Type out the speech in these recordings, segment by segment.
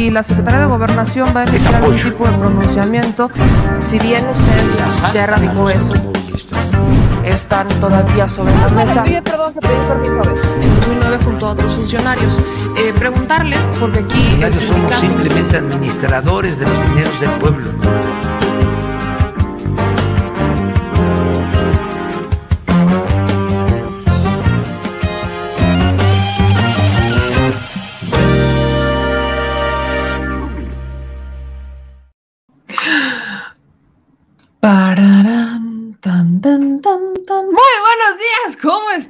si la Secretaría de Gobernación va a emitir algún tipo de pronunciamiento, si bien usted ya erradicó eso, están todavía sobre la mesa. En 2009 junto a otros funcionarios. Eh, preguntarle, porque aquí... Los funcionarios somos simplemente administradores de los dineros del pueblo.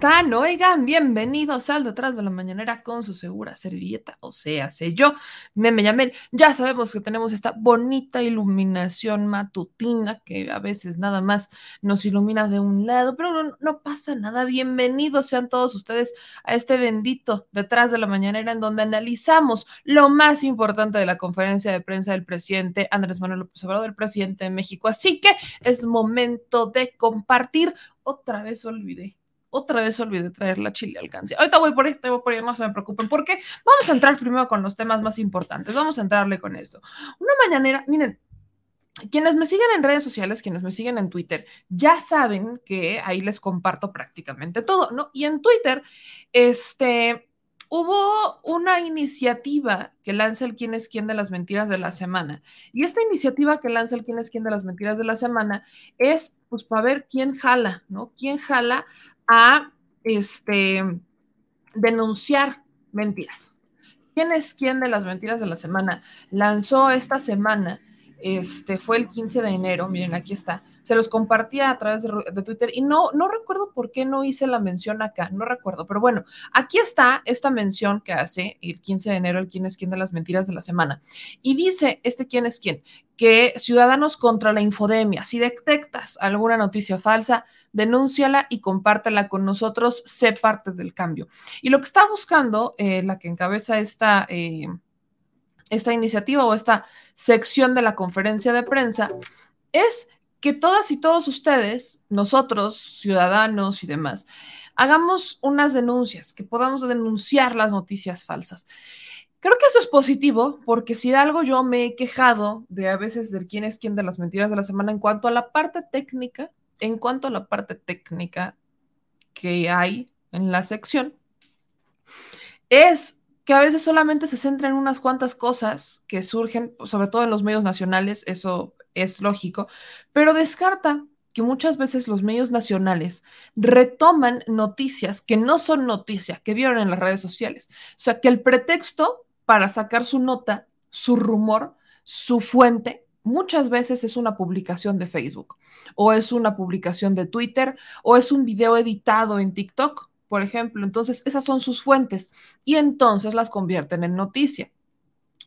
Están? Oigan, bienvenidos al Detrás de la Mañanera con su segura servilleta, o sea, sé yo, me, me. Ya sabemos que tenemos esta bonita iluminación matutina que a veces nada más nos ilumina de un lado, pero no, no pasa nada. Bienvenidos sean todos ustedes a este bendito Detrás de la Mañanera en donde analizamos lo más importante de la conferencia de prensa del presidente Andrés Manuel López Obrador, el presidente de México. Así que es momento de compartir otra vez olvidé. Otra vez olvidé traer la chile alcance. Ahorita voy por ahí, voy por ahí, no se me preocupen, porque vamos a entrar primero con los temas más importantes. Vamos a entrarle con esto. Una mañanera, miren, quienes me siguen en redes sociales, quienes me siguen en Twitter, ya saben que ahí les comparto prácticamente todo, ¿no? Y en Twitter, este, hubo una iniciativa que lanza el quién es quién de las mentiras de la semana. Y esta iniciativa que lanza el quién es quién de las mentiras de la semana es pues para ver quién jala, ¿no? ¿Quién jala a este denunciar mentiras? ¿Quién es quién de las mentiras de la semana? Lanzó esta semana este fue el 15 de enero, miren, aquí está. Se los compartía a través de, Twitter y no, recuerdo por qué no hice la mención acá, no recuerdo, pero bueno, aquí está esta mención que hace el 15 de enero, el quién es quién de las mentiras de la semana. Y dice, este quién es quién, que Ciudadanos contra la Infodemia, si detectas alguna noticia falsa, denúnciala y compártela con nosotros, sé parte del cambio. Y lo que está buscando, eh, la que encabeza esta... Eh, esta iniciativa o esta sección de la conferencia de prensa es que todas y todos ustedes, nosotros, ciudadanos y demás, hagamos unas denuncias, que podamos denunciar las noticias falsas. Creo que esto es positivo porque si de algo yo me he quejado de a veces de quién es quién de las mentiras de la semana en cuanto a la parte técnica, en cuanto a la parte técnica que hay en la sección, es que a veces solamente se centra en unas cuantas cosas que surgen, sobre todo en los medios nacionales, eso es lógico, pero descarta que muchas veces los medios nacionales retoman noticias que no son noticias, que vieron en las redes sociales. O sea, que el pretexto para sacar su nota, su rumor, su fuente, muchas veces es una publicación de Facebook o es una publicación de Twitter o es un video editado en TikTok por ejemplo. Entonces, esas son sus fuentes y entonces las convierten en noticia.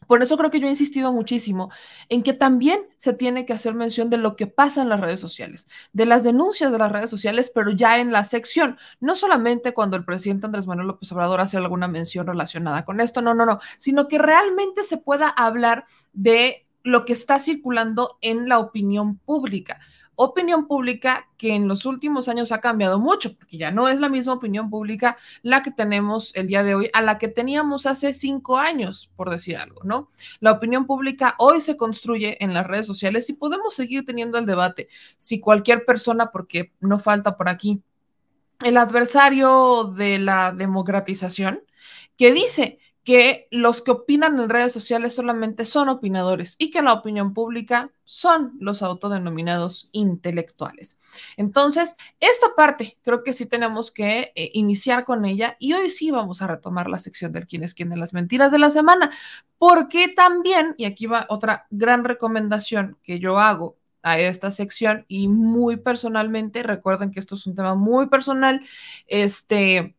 Por eso creo que yo he insistido muchísimo en que también se tiene que hacer mención de lo que pasa en las redes sociales, de las denuncias de las redes sociales, pero ya en la sección, no solamente cuando el presidente Andrés Manuel López Obrador hace alguna mención relacionada con esto, no, no, no, sino que realmente se pueda hablar de lo que está circulando en la opinión pública opinión pública que en los últimos años ha cambiado mucho, porque ya no es la misma opinión pública la que tenemos el día de hoy a la que teníamos hace cinco años, por decir algo, ¿no? La opinión pública hoy se construye en las redes sociales y podemos seguir teniendo el debate. Si cualquier persona, porque no falta por aquí, el adversario de la democratización, que dice que los que opinan en redes sociales solamente son opinadores y que la opinión pública son los autodenominados intelectuales. Entonces, esta parte creo que sí tenemos que eh, iniciar con ella y hoy sí vamos a retomar la sección del quién es quién de las mentiras de la semana, porque también, y aquí va otra gran recomendación que yo hago a esta sección y muy personalmente, recuerden que esto es un tema muy personal, este,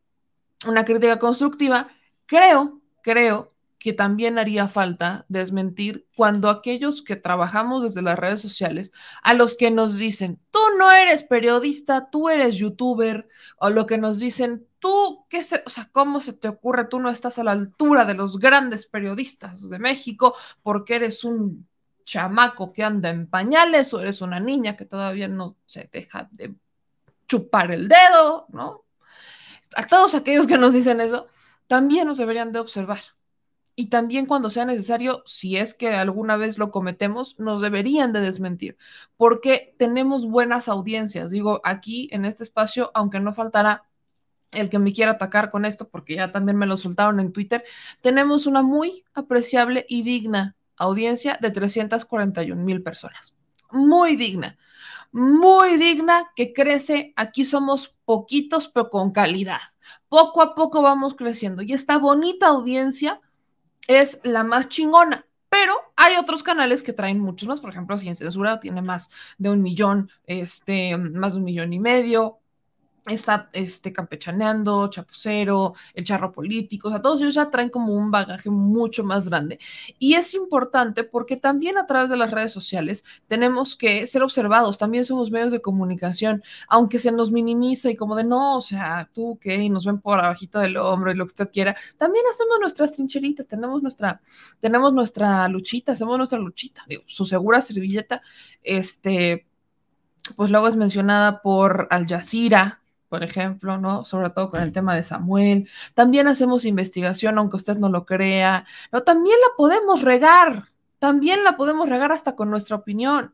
una crítica constructiva, creo creo que también haría falta desmentir cuando aquellos que trabajamos desde las redes sociales, a los que nos dicen, tú no eres periodista, tú eres youtuber, o lo que nos dicen, tú, ¿qué se, o sea, cómo se te ocurre, tú no estás a la altura de los grandes periodistas de México porque eres un chamaco que anda en pañales o eres una niña que todavía no se deja de chupar el dedo, ¿no? A todos aquellos que nos dicen eso, también nos deberían de observar. y también cuando sea necesario, si es que alguna vez lo cometemos, nos deberían de desmentir, porque tenemos buenas audiencias. Digo, aquí en este espacio, aunque no faltará el que me quiera atacar con esto, porque ya también me lo soltaron en Twitter, tenemos una muy apreciable y digna audiencia de 341 mil personas. Muy digna, muy digna, que crece. Aquí somos poquitos, pero con calidad. Poco a poco vamos creciendo y esta bonita audiencia es la más chingona. Pero hay otros canales que traen muchos más, por ejemplo, Sin Censura tiene más de un millón, este, más de un millón y medio, está este, campechaneando, chapucero, el charro político, o sea, todos ellos ya traen como un bagaje mucho más grande. Y es importante porque también a través de las redes sociales tenemos que ser observados, también somos medios de comunicación, aunque se nos minimiza y como de no, o sea, tú que nos ven por abajito del hombro y lo que usted quiera, también hacemos nuestras trincheritas, tenemos nuestra, tenemos nuestra luchita, hacemos nuestra luchita, su segura servilleta, este, pues luego es mencionada por Al Jazeera, por ejemplo, ¿no? Sobre todo con el tema de Samuel. También hacemos investigación, aunque usted no lo crea. No, también la podemos regar, también la podemos regar hasta con nuestra opinión.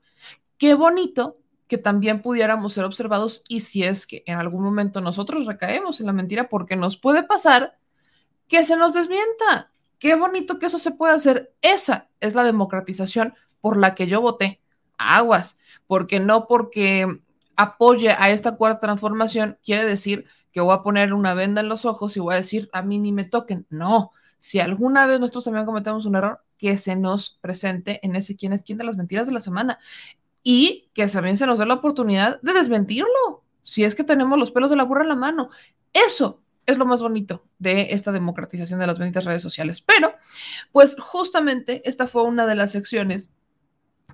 Qué bonito que también pudiéramos ser observados y si es que en algún momento nosotros recaemos en la mentira, porque nos puede pasar que se nos desmienta. Qué bonito que eso se pueda hacer. Esa es la democratización por la que yo voté. Aguas, porque no porque apoye a esta cuarta transformación, quiere decir que voy a poner una venda en los ojos y voy a decir, a mí ni me toquen. No, si alguna vez nosotros también cometemos un error, que se nos presente en ese quién es quién de las mentiras de la semana y que también se nos dé la oportunidad de desmentirlo, si es que tenemos los pelos de la burra en la mano. Eso es lo más bonito de esta democratización de las benditas redes sociales. Pero, pues justamente esta fue una de las secciones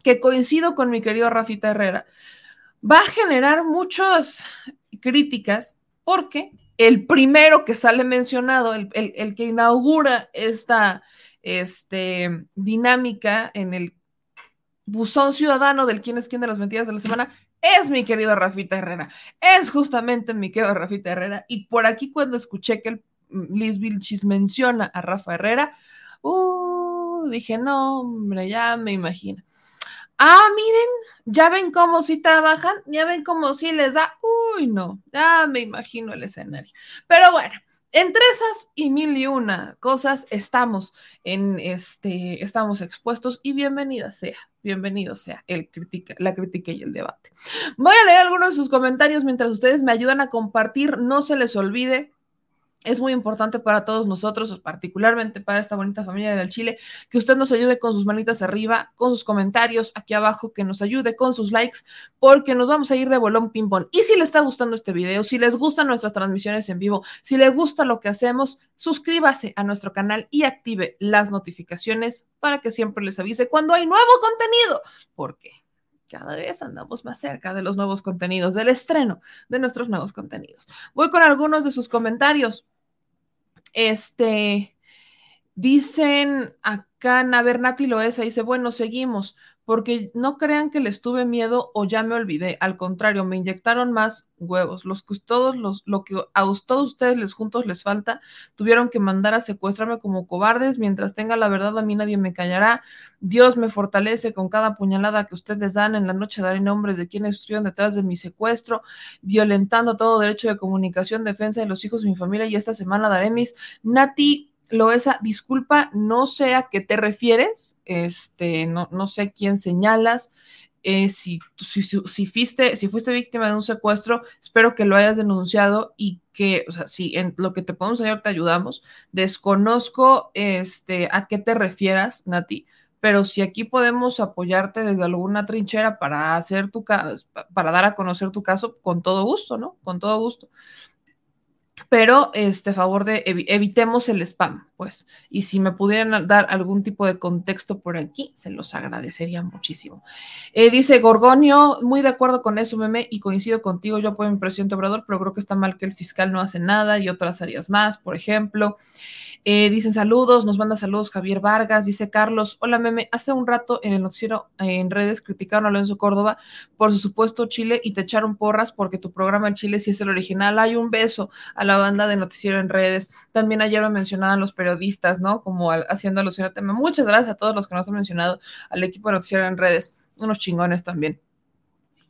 que coincido con mi querido Rafita Herrera, va a generar muchas críticas porque el primero que sale mencionado, el, que inaugura esta este, dinámica en el buzón ciudadano del quién es quién de las mentiras de la semana, es mi querido Rafita Herrera. Es justamente mi querido Rafita Herrera. Y por aquí cuando escuché que el Liz Vilchis menciona a Rafa Herrera, uh, dije, no, hombre, ya me imagino. Ah, miren, ya ven cómo si trabajan, ya ven cómo si les da. Uy, no, ya me imagino el escenario. Pero bueno, entre esas y mil y una cosas estamos en este, estamos expuestos y bienvenida sea, bienvenido sea el crítica, la crítica y el debate. Voy a leer algunos de sus comentarios mientras ustedes me ayudan a compartir. No se les olvide es muy importante para todos nosotros, particularmente para esta bonita familia del Chile, que usted nos ayude con sus manitas arriba, con sus comentarios aquí abajo, que nos ayude con sus likes, porque nos vamos a ir de bolón ping pong. Y si les está gustando este video, si les gustan nuestras transmisiones en vivo, si le gusta lo que hacemos, suscríbase a nuestro canal y active las notificaciones para que siempre les avise cuando hay nuevo contenido. Porque cada vez andamos más cerca de los nuevos contenidos, del estreno de nuestros nuevos contenidos. Voy con algunos de sus comentarios. Este, dicen acá, Navernati Loesa, dice, bueno, seguimos porque no crean que les tuve miedo o ya me olvidé, al contrario, me inyectaron más huevos, los que todos los, lo que a todos ustedes les juntos les falta, tuvieron que mandar a secuestrarme como cobardes, mientras tenga la verdad a mí nadie me callará, Dios me fortalece con cada puñalada que ustedes dan, en la noche. Daré nombres de quienes estuvieron detrás de mi secuestro, violentando todo derecho de comunicación, defensa de los hijos de mi familia. Y esta semana daré mis Nati Loesa, disculpa, no sé a qué te refieres, este, no, no sé quién señalas. Eh, si, si, si, fuiste, si fuiste víctima de un secuestro, espero que lo hayas denunciado y que, o sea, si en lo que te podemos ayudar te ayudamos. Desconozco este, a qué te refieras, Nati, pero si aquí podemos apoyarte desde alguna trinchera para hacer tu para dar a conocer tu caso, con todo gusto, ¿no? Con todo gusto pero este favor de evitemos el spam, pues, y si me pudieran dar algún tipo de contexto por aquí, se los agradecería muchísimo. Eh, dice Gorgonio, muy de acuerdo con eso, meme, y coincido contigo, yo apoyo mi presidente Obrador, pero creo que está mal que el fiscal no hace nada y otras áreas más, por ejemplo. Eh, dicen saludos, nos manda saludos Javier Vargas, dice Carlos, hola meme, hace un rato en el noticiero en redes criticaron a Lorenzo Córdoba por su supuesto Chile y te echaron porras porque tu programa en Chile sí es el original. Hay un beso a la banda de noticiero en redes. También ayer lo mencionaban los periodistas periodistas, ¿no? Como haciendo alusión al tema. Muchas gracias a todos los que nos han mencionado, al equipo de noticiero en redes, unos chingones también.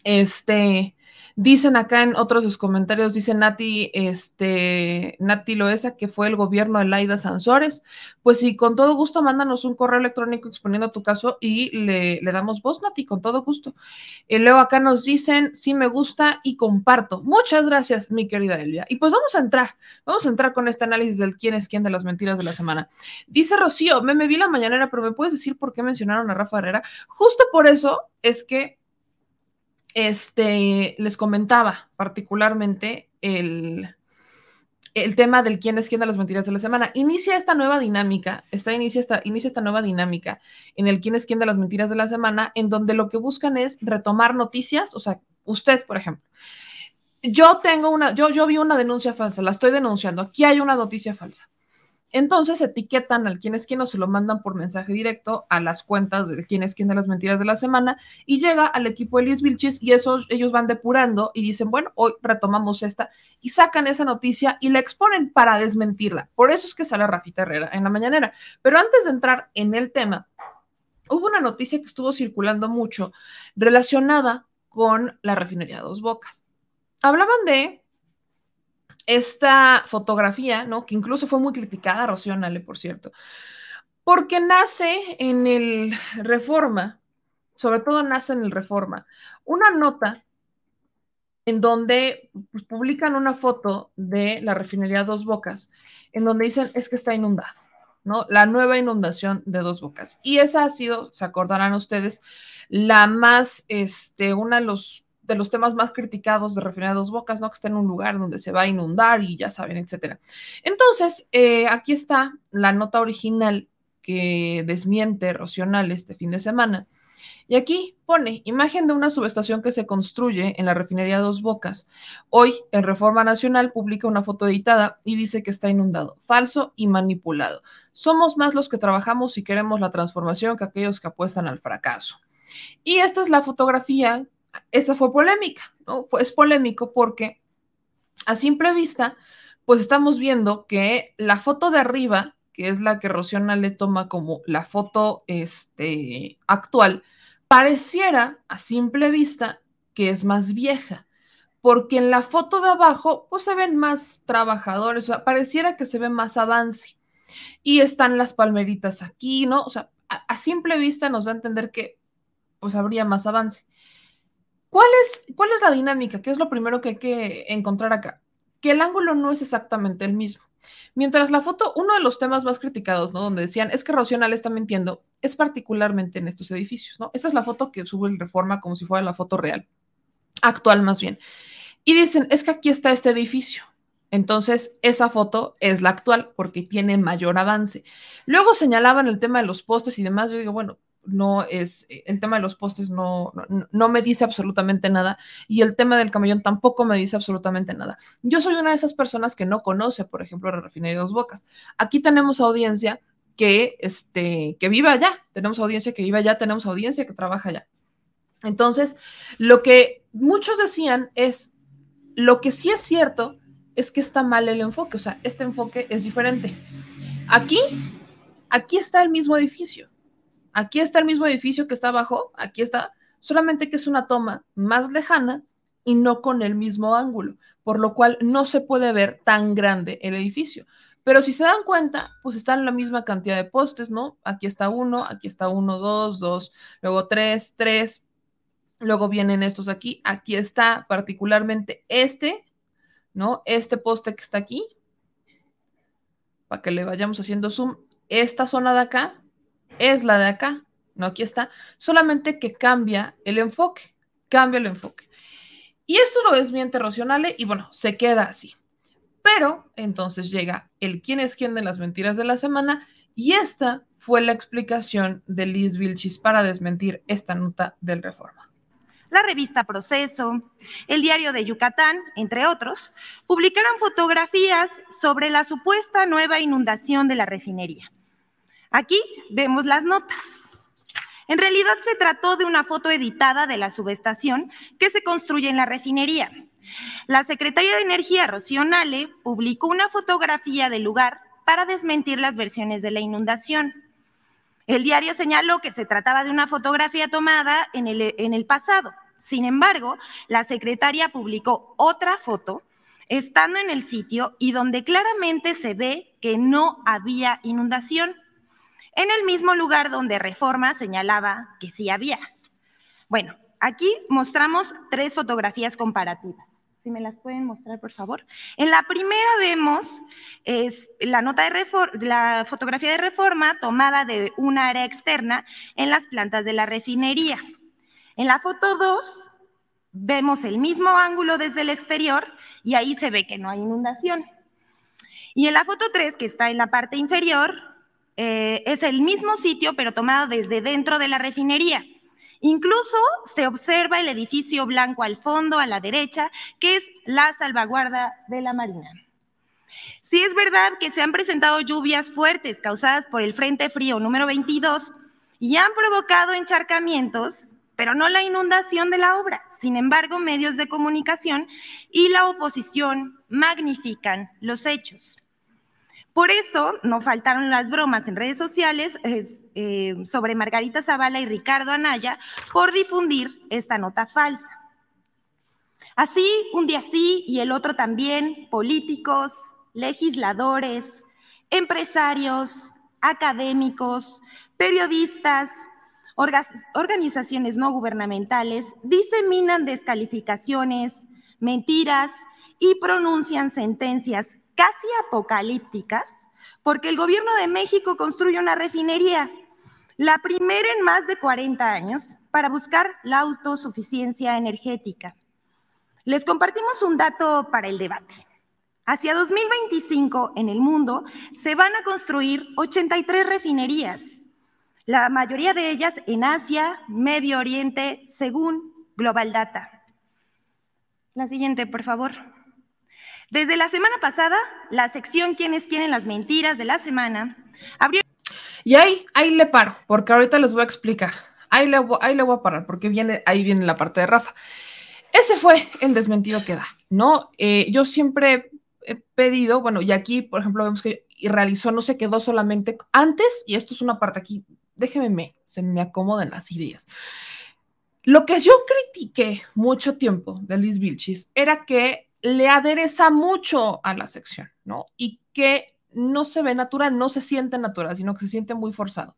Este, Dicen acá en otros de sus comentarios, dice Nati, este, Nati Loesa, que fue el gobierno de Laida Sansores. Pues sí, con todo gusto, mándanos un correo electrónico exponiendo tu caso y le, damos voz, Nati, con todo gusto. Y luego acá nos dicen, sí me gusta y comparto. Muchas gracias, mi querida Elvia. Y pues vamos a entrar, vamos a entrar con este análisis del quién es quién de las mentiras de la semana. Dice Rocío, me, me vi la mañanera, pero ¿me puedes decir por qué mencionaron a Rafa Herrera? Justo por eso es que este, les comentaba particularmente el, el tema del quién es quién de las mentiras de la semana. Inicia esta nueva dinámica, esta, inicia, esta, inicia esta nueva dinámica en el quién es quién de las mentiras de la semana, en donde lo que buscan es retomar noticias, o sea, usted, por ejemplo. Yo tengo una, yo, yo vi una denuncia falsa, la estoy denunciando, aquí hay una noticia falsa. Entonces etiquetan al quién es quién o se lo mandan por mensaje directo a las cuentas de quién es quién de las mentiras de la semana y llega al equipo de Liz Vilchis y esos, ellos van depurando y dicen, bueno, hoy retomamos esta y sacan esa noticia y la exponen para desmentirla. Por eso es que sale Rafita Herrera en la mañanera. Pero antes de entrar en el tema, hubo una noticia que estuvo circulando mucho relacionada con la refinería de Dos Bocas. Hablaban de esta fotografía, ¿no? Que incluso fue muy criticada, Rocío por cierto, porque nace en el Reforma, sobre todo nace en el Reforma, una nota en donde pues, publican una foto de la refinería Dos Bocas, en donde dicen es que está inundado, ¿no? La nueva inundación de Dos Bocas. Y esa ha sido, se acordarán ustedes, la más, este, una de los de los temas más criticados de Refinería Dos Bocas, ¿no? Que está en un lugar donde se va a inundar y ya saben, etcétera. Entonces, eh, aquí está la nota original que desmiente Rocional este fin de semana. Y aquí pone imagen de una subestación que se construye en la refinería Dos Bocas. Hoy, en Reforma Nacional, publica una foto editada y dice que está inundado, falso y manipulado. Somos más los que trabajamos y queremos la transformación que aquellos que apuestan al fracaso. Y esta es la fotografía esta fue polémica, ¿no? es polémico porque a simple vista, pues estamos viendo que la foto de arriba, que es la que Rociona le toma como la foto este, actual, pareciera a simple vista que es más vieja, porque en la foto de abajo, pues se ven más trabajadores, o sea, pareciera que se ve más avance. Y están las palmeritas aquí, ¿no? O sea, a, a simple vista nos da a entender que pues habría más avance. ¿Cuál es, ¿Cuál es la dinámica? ¿Qué es lo primero que hay que encontrar acá? Que el ángulo no es exactamente el mismo. Mientras la foto, uno de los temas más criticados, ¿no? Donde decían, es que Rocional está mintiendo, es particularmente en estos edificios, ¿no? Esta es la foto que sube el Reforma como si fuera la foto real, actual más bien. Y dicen, es que aquí está este edificio. Entonces, esa foto es la actual porque tiene mayor avance. Luego señalaban el tema de los postes y demás. Yo digo, bueno, no es, eh, el tema de los postes no, no, me dice absolutamente nada y el tema del camellón tampoco me dice absolutamente nada. Yo soy una de esas personas que no conoce, por ejemplo, la refinería de Dos Bocas. Aquí tenemos audiencia que, este, que vive allá, tenemos audiencia que vive allá, tenemos audiencia que trabaja allá. Entonces, lo que muchos decían es, lo que sí es cierto es que está mal el enfoque, o sea, este enfoque es diferente. Aquí, aquí está el mismo edificio Aquí está el mismo edificio que está abajo, aquí está, solamente que es una toma más lejana y no con el mismo ángulo, por lo cual no se puede ver tan grande el edificio. Pero si se dan cuenta, pues están la misma cantidad de postes, ¿no? Aquí está uno, aquí está uno, dos, dos, luego tres, tres, luego vienen estos aquí, aquí está particularmente este, ¿no? Este poste que está aquí, para que le vayamos haciendo zoom, esta zona de acá es la de acá, no aquí está, solamente que cambia el enfoque, cambia el enfoque. Y esto lo desmiente Rocionale y bueno, se queda así. Pero entonces llega el quién es quién de las mentiras de la semana y esta fue la explicación de Liz Vilchis para desmentir esta nota del Reforma. La revista Proceso, el diario de Yucatán, entre otros, publicaron fotografías sobre la supuesta nueva inundación de la refinería. Aquí vemos las notas. En realidad se trató de una foto editada de la subestación que se construye en la refinería. La secretaria de Energía, Rocío Nale, publicó una fotografía del lugar para desmentir las versiones de la inundación. El diario señaló que se trataba de una fotografía tomada en el, en el pasado. Sin embargo, la secretaria publicó otra foto estando en el sitio y donde claramente se ve que no había inundación, en el mismo lugar donde Reforma señalaba que sí había. Bueno, aquí mostramos tres fotografías comparativas. Si me las pueden mostrar, por favor. En la primera vemos la nota de la fotografía de reforma tomada de una área externa en las plantas de la refinería. En la foto 2 vemos el mismo ángulo desde el exterior y ahí se ve que no hay inundación. Y en la foto 3, que está en la parte inferior, eh, es el mismo sitio, pero tomado desde dentro de la refinería. Incluso se observa el edificio blanco al fondo, a la derecha, que es la salvaguarda de la Marina. Sí es verdad que se han presentado lluvias fuertes causadas por el Frente Frío número 22 y han provocado encharcamientos, pero no la inundación de la obra. Sin embargo, medios de comunicación y la oposición magnifican los hechos. Por eso no faltaron las bromas en redes sociales eh, sobre Margarita Zavala y Ricardo Anaya por difundir esta nota falsa. Así, un día sí y el otro también, políticos, legisladores, empresarios, académicos, periodistas, organizaciones no gubernamentales diseminan descalificaciones, mentiras y pronuncian sentencias casi apocalípticas, porque el gobierno de México construye una refinería, la primera en más de 40 años, para buscar la autosuficiencia energética. Les compartimos un dato para el debate. Hacia 2025 en el mundo se van a construir 83 refinerías, la mayoría de ellas en Asia, Medio Oriente, según Global Data. La siguiente, por favor. Desde la semana pasada, la sección Quienes tienen las mentiras de la semana abrió. Y ahí, ahí le paro, porque ahorita les voy a explicar. Ahí le, ahí le voy a parar, porque viene, ahí viene la parte de Rafa. Ese fue el desmentido que da, ¿no? Eh, yo siempre he pedido, bueno, y aquí, por ejemplo, vemos que realizó, no se quedó solamente antes, y esto es una parte aquí, déjeme, me, se me acomodan las ideas. Lo que yo critiqué mucho tiempo de Liz Vilchis era que le adereza mucho a la sección, ¿no? Y que no se ve natural, no se siente natural, sino que se siente muy forzado.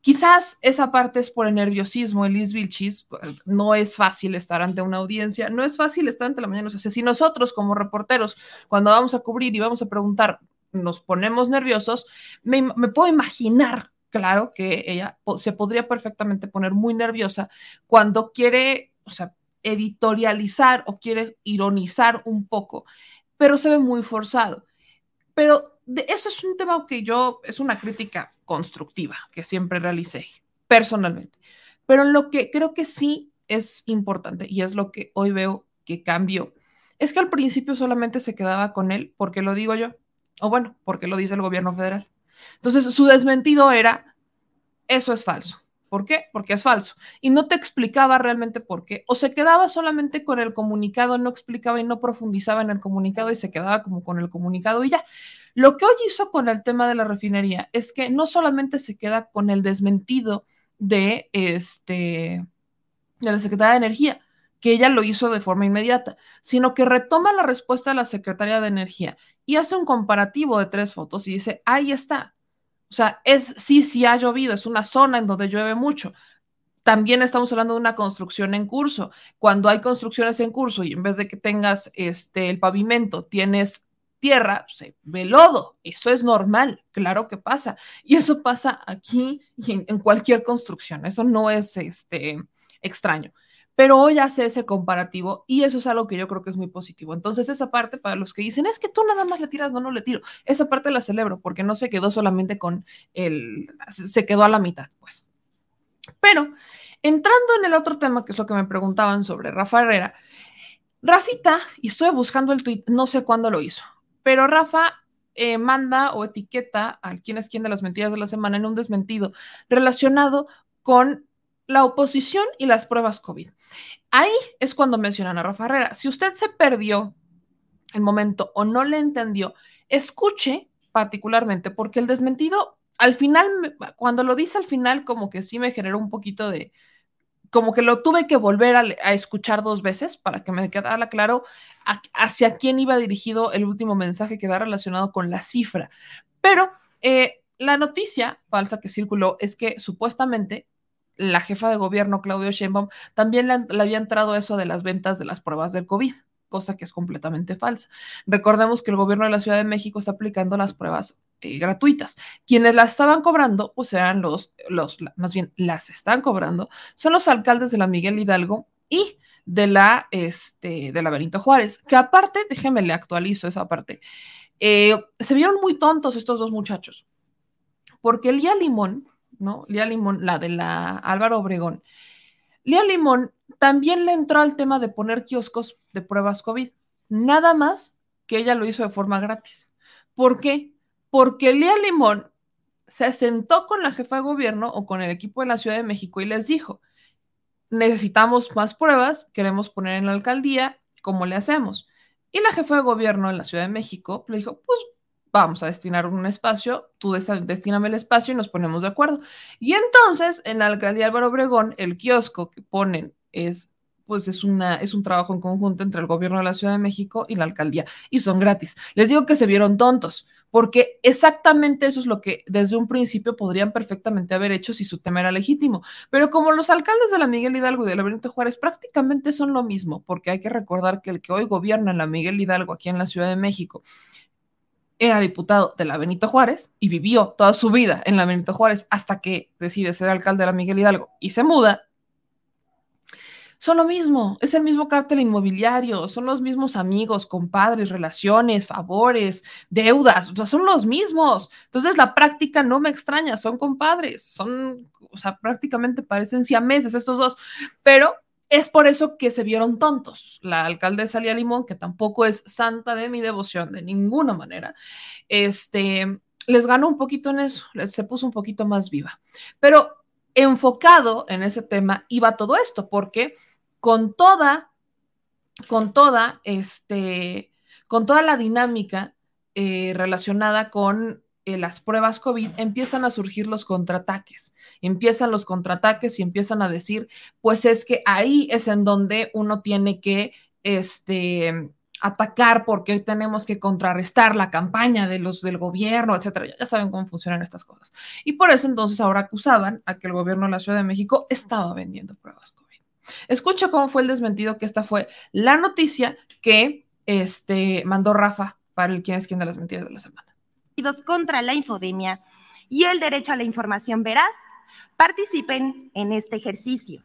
Quizás esa parte es por el nerviosismo, Elis Vilchis, no es fácil estar ante una audiencia, no es fácil estar ante la mañana. O sea, si nosotros como reporteros, cuando vamos a cubrir y vamos a preguntar, nos ponemos nerviosos, me, me puedo imaginar, claro, que ella se podría perfectamente poner muy nerviosa cuando quiere, o sea, editorializar o quiere ironizar un poco, pero se ve muy forzado. Pero de, eso es un tema que yo, es una crítica constructiva que siempre realicé personalmente. Pero lo que creo que sí es importante y es lo que hoy veo que cambió, es que al principio solamente se quedaba con él porque lo digo yo, o bueno, porque lo dice el gobierno federal. Entonces, su desmentido era, eso es falso. ¿Por qué? Porque es falso. Y no te explicaba realmente por qué. O se quedaba solamente con el comunicado, no explicaba y no profundizaba en el comunicado y se quedaba como con el comunicado y ya. Lo que hoy hizo con el tema de la refinería es que no solamente se queda con el desmentido de, este, de la Secretaría de Energía, que ella lo hizo de forma inmediata, sino que retoma la respuesta de la Secretaría de Energía y hace un comparativo de tres fotos y dice, ahí está, o sea, es sí, sí ha llovido, es una zona en donde llueve mucho. También estamos hablando de una construcción en curso. Cuando hay construcciones en curso y en vez de que tengas este, el pavimento, tienes tierra, se ve lodo. Eso es normal, claro que pasa. Y eso pasa aquí y en, en cualquier construcción. Eso no es este, extraño pero hoy hace ese comparativo y eso es algo que yo creo que es muy positivo. Entonces, esa parte para los que dicen, es que tú nada más le tiras, no, no le tiro, esa parte la celebro porque no se quedó solamente con el, se quedó a la mitad, pues. Pero, entrando en el otro tema, que es lo que me preguntaban sobre Rafa Herrera, Rafita, y estoy buscando el tweet, no sé cuándo lo hizo, pero Rafa eh, manda o etiqueta a quién es quién de las mentiras de la semana en un desmentido relacionado con la oposición y las pruebas COVID. Ahí es cuando mencionan a Rafa Herrera. Si usted se perdió el momento o no le entendió, escuche particularmente, porque el desmentido, al final, cuando lo dice al final, como que sí me generó un poquito de, como que lo tuve que volver a, escuchar dos veces para que me quedara claro hacia quién iba dirigido el último mensaje que da relacionado con la cifra. Pero eh, la noticia falsa que circuló es que supuestamente la jefa de gobierno, Claudio Sheinbaum, también le, había entrado eso de las ventas de las pruebas del COVID cosa que es completamente falsa. Recordemos que el gobierno de la Ciudad de México está aplicando las pruebas eh, gratuitas. Quienes las estaban cobrando, pues eran los, los, más bien las están cobrando, son los alcaldes de la Miguel Hidalgo y de la, este, de la Benito Juárez, que aparte, déjeme le actualizo esa parte, eh, se vieron muy tontos estos dos muchachos, porque Lía Limón, ¿no? Lía Limón, la de la Álvaro Obregón, Lía Limón también le entró al tema de poner kioscos de pruebas COVID, nada más que ella lo hizo de forma gratis. ¿Por qué? Porque Lía Limón se sentó con la jefa de gobierno o con el equipo de la Ciudad de México y les dijo, necesitamos más pruebas, queremos poner en la alcaldía, ¿cómo le hacemos? Y la jefa de gobierno en la Ciudad de México le dijo, pues vamos a destinar un espacio, tú destíname el espacio y nos ponemos de acuerdo. Y entonces, en la alcaldía Álvaro Obregón, el kiosco que ponen es pues es, una, es un trabajo en conjunto entre el gobierno de la Ciudad de México y la alcaldía, y son gratis. Les digo que se vieron tontos, porque exactamente eso es lo que desde un principio podrían perfectamente haber hecho si su tema era legítimo. Pero como los alcaldes de la Miguel Hidalgo y de la Benito Juárez prácticamente son lo mismo, porque hay que recordar que el que hoy gobierna la Miguel Hidalgo aquí en la Ciudad de México era diputado de la Benito Juárez y vivió toda su vida en la Benito Juárez hasta que decide ser alcalde de la Miguel Hidalgo y se muda, son lo mismo, es el mismo cártel inmobiliario, son los mismos amigos, compadres, relaciones, favores, deudas, son los mismos. Entonces la práctica no me extraña, son compadres, son, o sea, prácticamente parecen siameses estos dos, pero es por eso que se vieron tontos. La alcaldesa Lía Limón, que tampoco es santa de mi devoción de ninguna manera, este, les ganó un poquito en eso, les, se puso un poquito más viva. Pero enfocado en ese tema iba todo esto, porque con toda, con toda, este, con toda la dinámica eh, relacionada con eh, las pruebas COVID, empiezan a surgir los contraataques. Empiezan los contraataques y empiezan a decir, pues es que ahí es en donde uno tiene que este, atacar porque tenemos que contrarrestar la campaña de los del gobierno, etcétera. Ya, saben cómo funcionan estas cosas. Y por eso entonces ahora acusaban a que el gobierno de la Ciudad de México estaba vendiendo pruebas COVID. Escucha cómo fue el desmentido, que esta fue la noticia que este, mandó Rafa para el quién es quién de las mentiras de la semana contra la infodemia y el derecho a la información veraz participen en este ejercicio.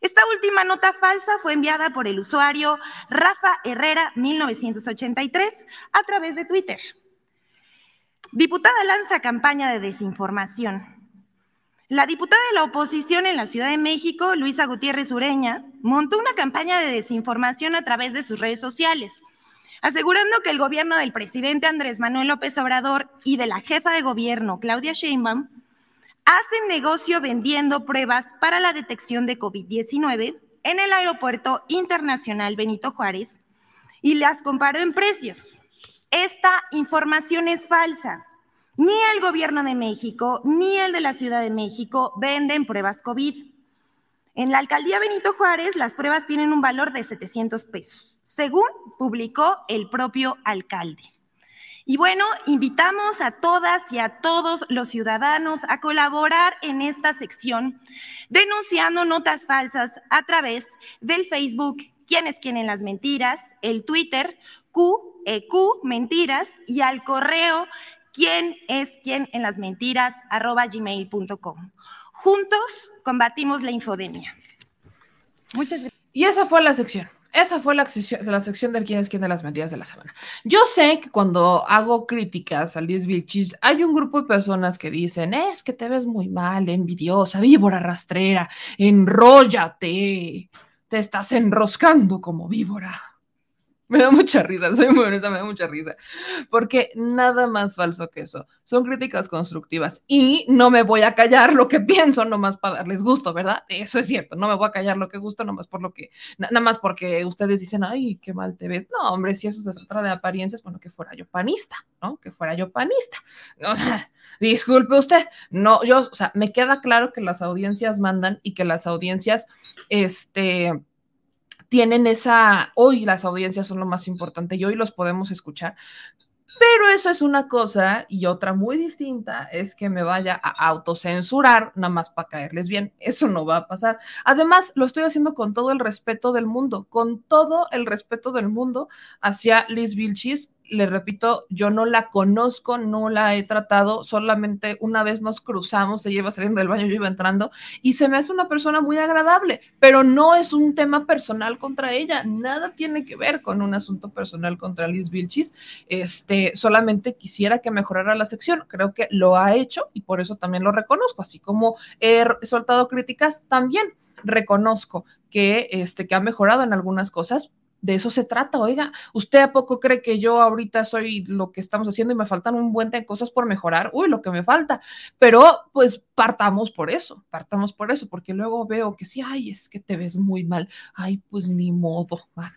Esta última nota falsa fue enviada por el usuario Rafa Herrera 1983 a través de Twitter. Diputada lanza campaña de desinformación. La diputada de la oposición en la Ciudad de México, Luisa Gutiérrez Ureña, montó una campaña de desinformación a través de sus redes sociales asegurando que el gobierno del presidente Andrés Manuel López Obrador y de la jefa de gobierno Claudia Sheinbaum hacen negocio vendiendo pruebas para la detección de COVID-19 en el Aeropuerto Internacional Benito Juárez y las comparó en precios. Esta información es falsa. Ni el gobierno de México ni el de la Ciudad de México venden pruebas COVID. En la alcaldía Benito Juárez, las pruebas tienen un valor de 700 pesos, según publicó el propio alcalde. Y bueno, invitamos a todas y a todos los ciudadanos a colaborar en esta sección, denunciando notas falsas a través del Facebook, quién es quién en las mentiras, el Twitter, QEQ Mentiras y al correo quién es quién en las mentiras arroba. Juntos combatimos la infodemia. Muchas gracias. Y esa fue la sección. Esa fue la sección, la sección del quién es quién de las mentiras de la semana. Yo sé que cuando hago críticas al 10 Vilchis, hay un grupo de personas que dicen, es que te ves muy mal, envidiosa, víbora rastrera, enróllate, te estás enroscando como víbora. Me da mucha risa, soy muy honesta, me da mucha risa. Porque nada más falso que eso. Son críticas constructivas. Y no me voy a callar lo que pienso, nomás para darles gusto, ¿verdad? Eso es cierto. No me voy a callar lo que gusto, nomás por lo que. Nada más porque ustedes dicen, ay, qué mal te ves. No, hombre, si eso se trata de apariencias, bueno, que fuera yo panista, ¿no? Que fuera yo panista. O sea, disculpe usted. No, yo, o sea, me queda claro que las audiencias mandan y que las audiencias, este tienen esa, hoy las audiencias son lo más importante y hoy los podemos escuchar, pero eso es una cosa y otra muy distinta es que me vaya a autocensurar nada más para caerles bien. Eso no va a pasar. Además, lo estoy haciendo con todo el respeto del mundo, con todo el respeto del mundo hacia Liz Vilchis, le repito, yo no la conozco, no la he tratado, solamente una vez nos cruzamos, ella iba saliendo del baño, yo iba entrando, y se me hace una persona muy agradable, pero no es un tema personal contra ella, nada tiene que ver con un asunto personal contra Liz Vilchis, este, solamente quisiera que mejorara la sección, creo que lo ha hecho y por eso también lo reconozco, así como he soltado críticas, también reconozco que, este, que ha mejorado en algunas cosas, de eso se trata, oiga, ¿usted a poco cree que yo ahorita soy lo que estamos haciendo y me faltan un buen de cosas por mejorar? Uy, lo que me falta, pero pues partamos por eso, partamos por eso, porque luego veo que sí, ay, es que te ves muy mal, ay, pues ni modo, mana.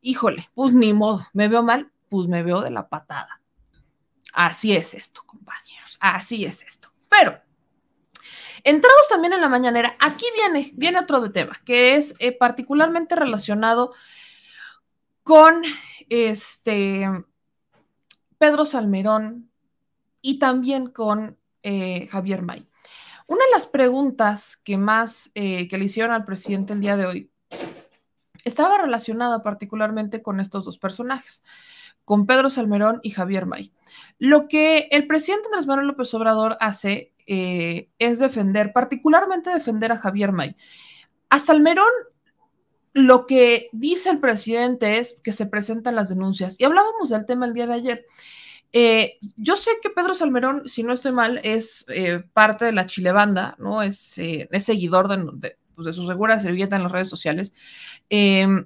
híjole, pues ni modo, me veo mal, pues me veo de la patada. Así es esto, compañeros, así es esto, pero... Entrados también en la mañanera, aquí viene, viene otro de tema, que es eh, particularmente relacionado con este Pedro Salmerón y también con eh, Javier May. Una de las preguntas que más eh, que le hicieron al presidente el día de hoy estaba relacionada particularmente con estos dos personajes, con Pedro Salmerón y Javier May. Lo que el presidente Andrés Manuel López Obrador hace eh, es defender, particularmente defender a Javier May. A Salmerón lo que dice el presidente es que se presentan las denuncias. Y hablábamos del tema el día de ayer. Eh, yo sé que Pedro Salmerón, si no estoy mal, es eh, parte de la Chile Banda, ¿no? Es, eh, seguidor de, pues, de, su segura servilleta en las redes sociales. Em,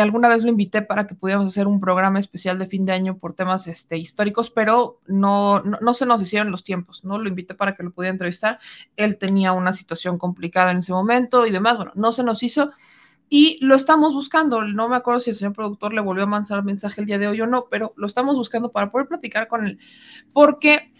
alguna vez lo invité para que pudiéramos hacer un programa especial de fin de año por temas este, históricos, pero no, no, no, se nos hicieron los tiempos, ¿no? Lo invité para que lo pudiera entrevistar. Él tenía una situación complicada en ese momento y demás. Bueno, no se nos hizo y lo estamos buscando. No me acuerdo si el señor productor le volvió a mandar mensaje el día de hoy o no, pero lo estamos buscando para poder platicar con él. Porque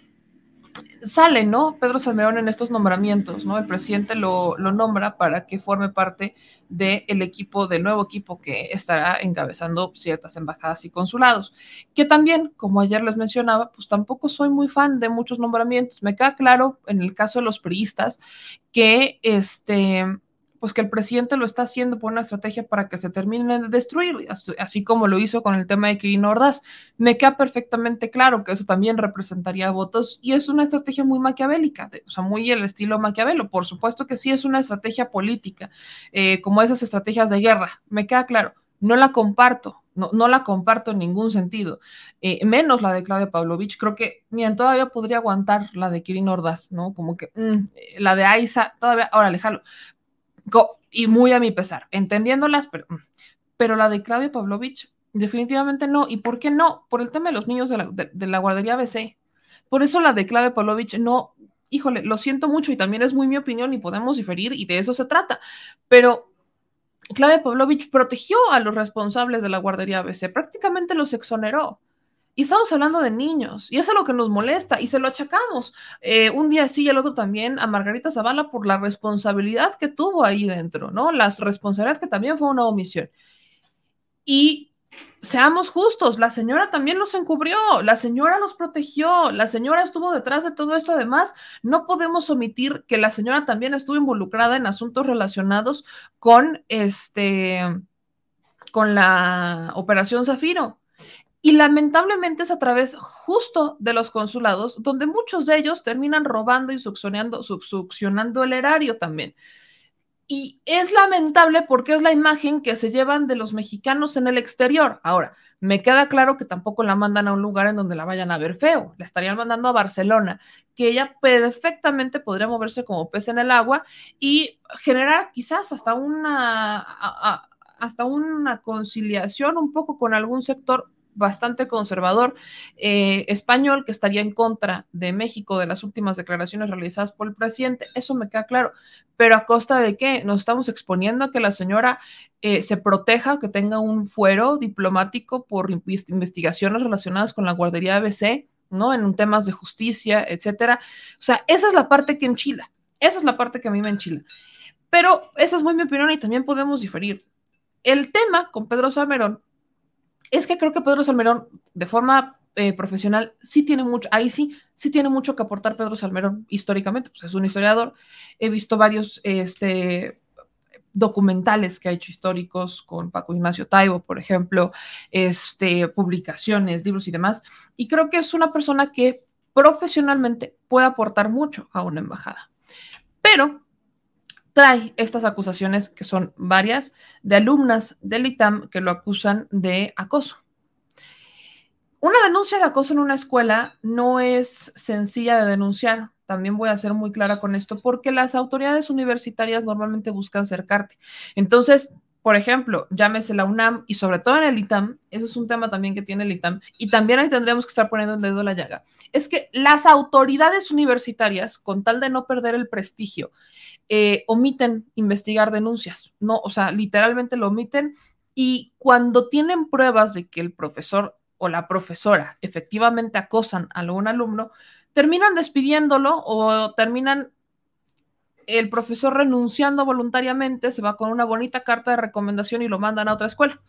sale, ¿no? Pedro Salmerón en estos nombramientos, ¿no? El presidente lo, lo nombra para que forme parte del equipo, del nuevo equipo que estará encabezando ciertas embajadas y consulados. Que también, como ayer les mencionaba, pues tampoco soy muy fan de muchos nombramientos. Me queda claro en el caso de los priistas que este pues que el presidente lo está haciendo por una estrategia para que se termine de destruir, así, como lo hizo con el tema de Kirin Ordaz. Me queda perfectamente claro que eso también representaría votos y es una estrategia muy maquiavélica, o sea, muy el estilo maquiavelo. Por supuesto que sí es una estrategia política, eh, como esas estrategias de guerra, me queda claro. No la comparto, no, no, la comparto en ningún sentido, eh, menos la de Claudia Pavlovich. Creo que, miren, todavía podría aguantar la de Kirin Ordaz, ¿no? Como que mm, la de Aiza, todavía, ahora déjalo y muy a mi pesar, entendiéndolas, pero, mm, pero la de Claudio Pavlovich, definitivamente no. ¿Y por qué no? Por el tema de los niños de la, de, la guardería ABC. Por eso la de Claudio Pavlovich no, híjole, lo siento mucho y también es muy mi opinión y podemos diferir y de eso se trata. Pero Claudia Pavlovich protegió a los responsables de la guardería ABC, prácticamente los exoneró. Y estamos hablando de niños, y eso es lo que nos molesta, y se lo achacamos eh, un día sí y el otro también a Margarita Zavala por la responsabilidad que tuvo ahí dentro, ¿no? Las responsabilidades que también fue una omisión. Y seamos justos, la señora también los encubrió, la señora los protegió, la señora estuvo detrás de todo esto. Además, no podemos omitir que la señora también estuvo involucrada en asuntos relacionados con este con la operación Zafiro. Y lamentablemente es a través justo de los consulados donde muchos de ellos terminan robando y succionando, el erario también. Y es lamentable porque es la imagen que se llevan de los mexicanos en el exterior. Ahora, me queda claro que tampoco la mandan a un lugar en donde la vayan a ver feo. La estarían mandando a Barcelona, que ella perfectamente podría moverse como pez en el agua y generar quizás hasta una hasta una conciliación un poco con algún sector bastante conservador eh, español que estaría en contra de México de las últimas declaraciones realizadas por el presidente. Eso me queda claro. Pero a costa de qué? Nos estamos exponiendo a que la señora eh, se proteja, que tenga un fuero diplomático por investigaciones relacionadas con la guardería ABC, ¿no? En temas de justicia, etcétera. O sea, esa es la parte que enchila. Esa es la parte que a mí me enchila. Pero esa es muy mi opinión y también podemos diferir. El tema con Pedro Salmerón es que creo que Pedro Salmerón, de forma eh, profesional, sí tiene mucho, ahí sí, sí tiene mucho que aportar Pedro Salmerón históricamente, pues es un historiador. He visto varios este, documentales que ha hecho históricos con Paco Ignacio Taibo, por ejemplo, este, publicaciones, libros y demás. Y creo que es una persona que profesionalmente puede aportar mucho a una embajada. Pero trae estas acusaciones, que son varias, de alumnas del ITAM que lo acusan de acoso. Una denuncia de acoso en una escuela no es sencilla de denunciar. También voy a ser muy clara con esto, porque las autoridades universitarias normalmente buscan acercarte. Entonces, por ejemplo, llámese la UNAM y sobre todo en el ITAM, eso es un tema también que tiene el ITAM, y también ahí tendríamos que estar poniendo el dedo a la llaga, es que las autoridades universitarias, con tal de no perder el prestigio, eh, omiten investigar denuncias, no, o sea, literalmente lo omiten y cuando tienen pruebas de que el profesor o la profesora efectivamente acosan a algún alumno, terminan despidiéndolo o terminan el profesor renunciando voluntariamente, se va con una bonita carta de recomendación y lo mandan a otra escuela.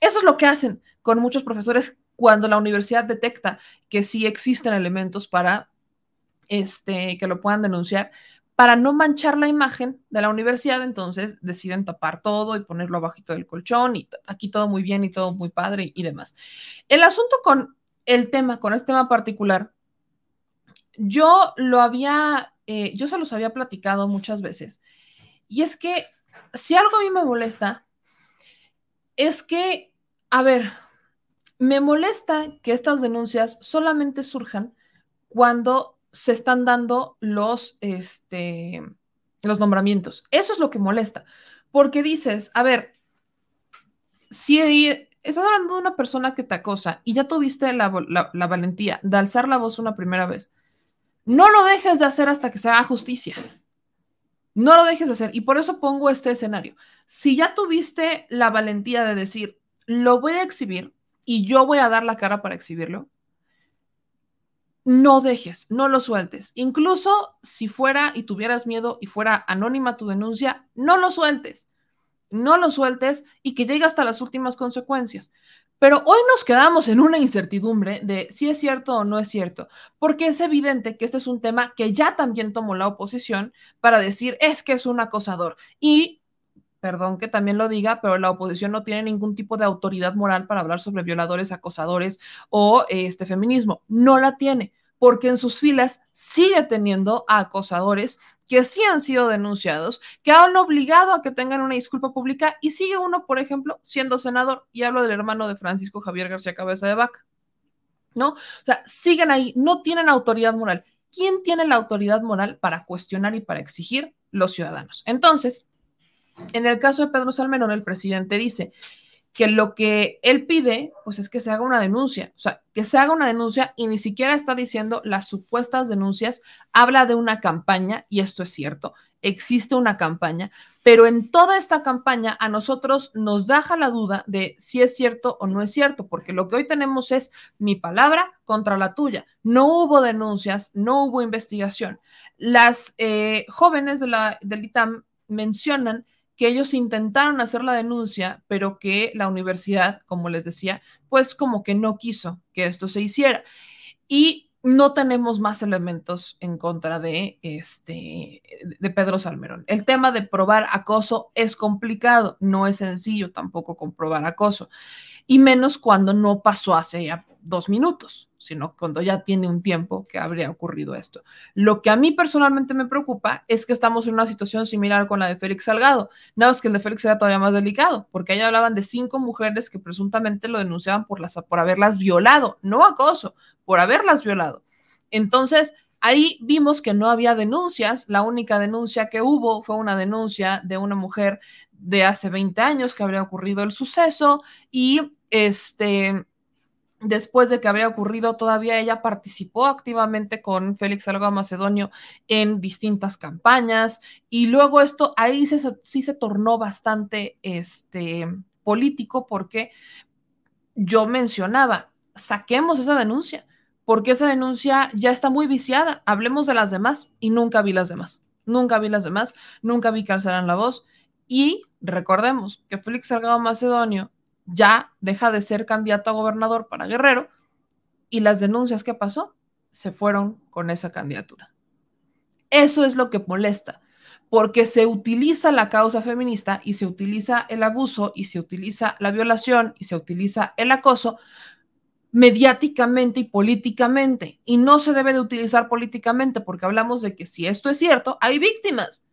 Eso es lo que hacen con muchos profesores cuando la universidad detecta que sí existen elementos para este, que lo puedan denunciar, para no manchar la imagen de la universidad, entonces deciden tapar todo y ponerlo abajito del colchón y aquí todo muy bien y todo muy padre y, demás. El asunto con el tema, con este tema particular, yo lo había, eh, yo se los había platicado muchas veces. Y es que si algo a mí me molesta, es que, a ver, me molesta que estas denuncias solamente surjan cuando se están dando los, este, los nombramientos. Eso es lo que molesta, porque dices, a ver, si estás hablando de una persona que te acosa y ya tuviste la, valentía de alzar la voz una primera vez, no lo dejes de hacer hasta que se haga justicia. No lo dejes de hacer. Y por eso pongo este escenario. Si ya tuviste la valentía de decir, lo voy a exhibir y yo voy a dar la cara para exhibirlo, no dejes, no lo sueltes. Incluso si fuera y tuvieras miedo y fuera anónima tu denuncia, no lo sueltes. No lo sueltes y que llegue hasta las últimas consecuencias. Pero hoy nos quedamos en una incertidumbre de si es cierto o no es cierto, porque es evidente que este es un tema que ya también tomó la oposición para decir es que es un acosador. Y, perdón que también lo diga, pero la oposición no tiene ningún tipo de autoridad moral para hablar sobre violadores, acosadores o este feminismo. No la tiene porque en sus filas sigue teniendo a acosadores que sí han sido denunciados, que han obligado a que tengan una disculpa pública y sigue uno, por ejemplo, siendo senador, y hablo del hermano de Francisco Javier García Cabeza de Vaca, ¿no? O sea, siguen ahí, no tienen autoridad moral. ¿Quién tiene la autoridad moral para cuestionar y para exigir? Los ciudadanos. Entonces, en el caso de Pedro Salmerón, el presidente dice, que lo que él pide, pues es que se haga una denuncia, o sea, que se haga una denuncia y ni siquiera está diciendo las supuestas denuncias, habla de una campaña, y esto es cierto, existe una campaña, pero en toda esta campaña a nosotros nos deja la duda de si es cierto o no es cierto, porque lo que hoy tenemos es mi palabra contra la tuya. No hubo denuncias, no hubo investigación. Las eh, jóvenes de la, del ITAM mencionan que ellos intentaron hacer la denuncia, pero que la universidad, como les decía, pues como que no quiso que esto se hiciera. Y no tenemos más elementos en contra de este de Pedro Salmerón. El tema de probar acoso es complicado, no es sencillo tampoco comprobar acoso, y menos cuando no pasó hace ya dos minutos, sino cuando ya tiene un tiempo que habría ocurrido esto. Lo que a mí personalmente me preocupa es que estamos en una situación similar con la de Félix Salgado, nada más que el de Félix era todavía más delicado, porque ahí hablaban de cinco mujeres que presuntamente lo denunciaban por, las, por haberlas violado, no acoso, por haberlas violado. Entonces, Ahí vimos que no había denuncias, la única denuncia que hubo fue una denuncia de una mujer de hace 20 años que habría ocurrido el suceso y este después de que habría ocurrido, todavía ella participó activamente con Félix Salgado Macedonio en distintas campañas y luego esto ahí sí se tornó bastante este, político porque yo mencionaba, saquemos esa denuncia, porque esa denuncia ya está muy viciada, hablemos de las demás y nunca vi las demás, nunca vi las demás, nunca vi que alzaran la voz y recordemos que Félix Salgado Macedonio ya deja de ser candidato a gobernador para Guerrero y las denuncias que pasó se fueron con esa candidatura. Eso es lo que molesta, porque se utiliza la causa feminista y se utiliza el abuso y se utiliza la violación y se utiliza el acoso mediáticamente y políticamente. Y no se debe de utilizar políticamente porque hablamos de que si esto es cierto, hay víctimas.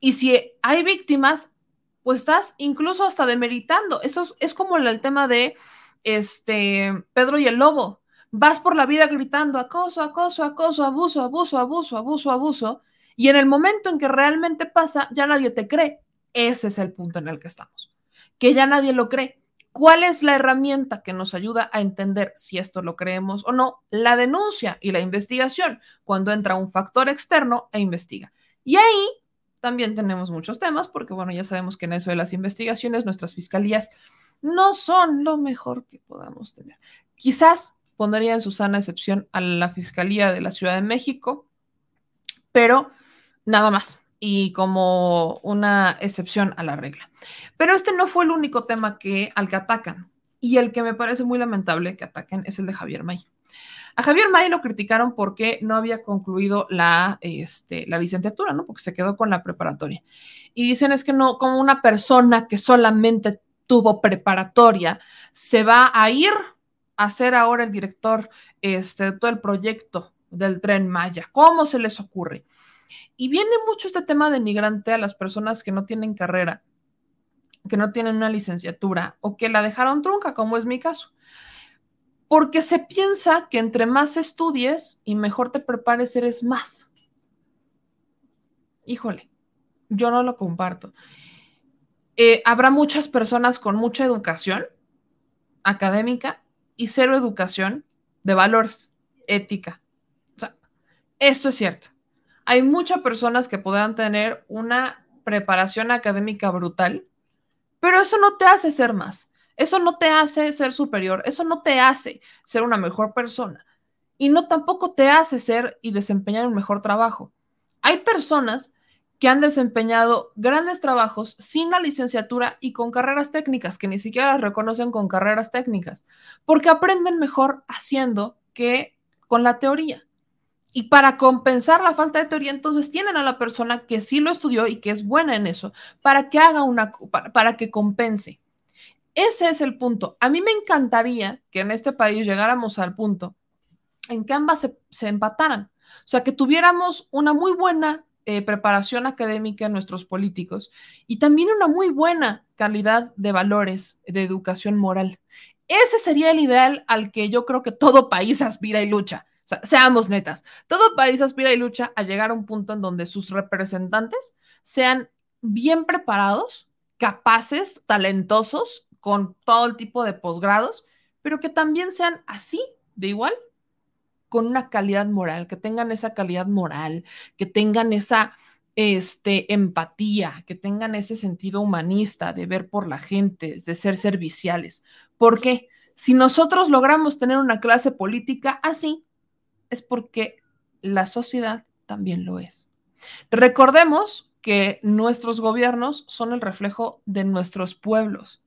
Y si hay víctimas, pues estás incluso hasta demeritando. Eso es, como el, tema de este Pedro y el Lobo. Vas por la vida gritando acoso, acoso, acoso, abuso, abuso, abuso, abuso, abuso. Y en el momento en que realmente pasa, ya nadie te cree. Ese es el punto en el que estamos. Que ya nadie lo cree. ¿Cuál es la herramienta que nos ayuda a entender si esto lo creemos o no? La denuncia y la investigación, cuando entra un factor externo e investiga. Y ahí también tenemos muchos temas, porque bueno, ya sabemos que en eso de las investigaciones nuestras fiscalías no son lo mejor que podamos tener. Quizás pondría en su sana excepción a la Fiscalía de la Ciudad de México, pero nada más y como una excepción a la regla. Pero este no fue el único tema que, al que atacan y el que me parece muy lamentable que ataquen es el de Javier May. A Javier May lo criticaron porque no había concluido la, este, la licenciatura, ¿no? Porque se quedó con la preparatoria. Y dicen es que no, como una persona que solamente tuvo preparatoria, se va a ir a ser ahora el director este, de todo el proyecto del tren Maya. ¿Cómo se les ocurre? Y viene mucho este tema denigrante a las personas que no tienen carrera, que no tienen una licenciatura o que la dejaron trunca, como es mi caso porque se piensa que entre más estudies y mejor te prepares, eres más. Híjole, yo no lo comparto. Eh, habrá muchas personas con mucha educación académica y cero educación de valores, ética. O sea, esto es cierto. Hay muchas personas que podrán tener una preparación académica brutal, pero eso no te hace ser más. Eso no te hace ser superior, eso no te hace ser una mejor persona y no tampoco te hace ser y desempeñar un mejor trabajo. Hay personas que han desempeñado grandes trabajos sin la licenciatura y con carreras técnicas que ni siquiera las reconocen con carreras técnicas, porque aprenden mejor haciendo que con la teoría. Y para compensar la falta de teoría, entonces tienen a la persona que sí lo estudió y que es buena en eso, para que haga una, para que compense. Ese es el punto. A mí me encantaría que en este país llegáramos al punto en que ambas se, empataran. O sea, que tuviéramos una muy buena eh, preparación académica en nuestros políticos y también una muy buena calidad de valores, de educación moral. Ese sería el ideal al que yo creo que todo país aspira y lucha. O sea, seamos netas, todo país aspira y lucha a llegar a un punto en donde sus representantes sean bien preparados, capaces, talentosos con todo el tipo de posgrados, pero que también sean así, de igual, con una calidad moral, que tengan esa calidad moral, que tengan esa este, empatía, que tengan ese sentido humanista de ver por la gente, de ser serviciales. Porque si nosotros logramos tener una clase política así, es porque la sociedad también lo es. Recordemos que nuestros gobiernos son el reflejo de nuestros pueblos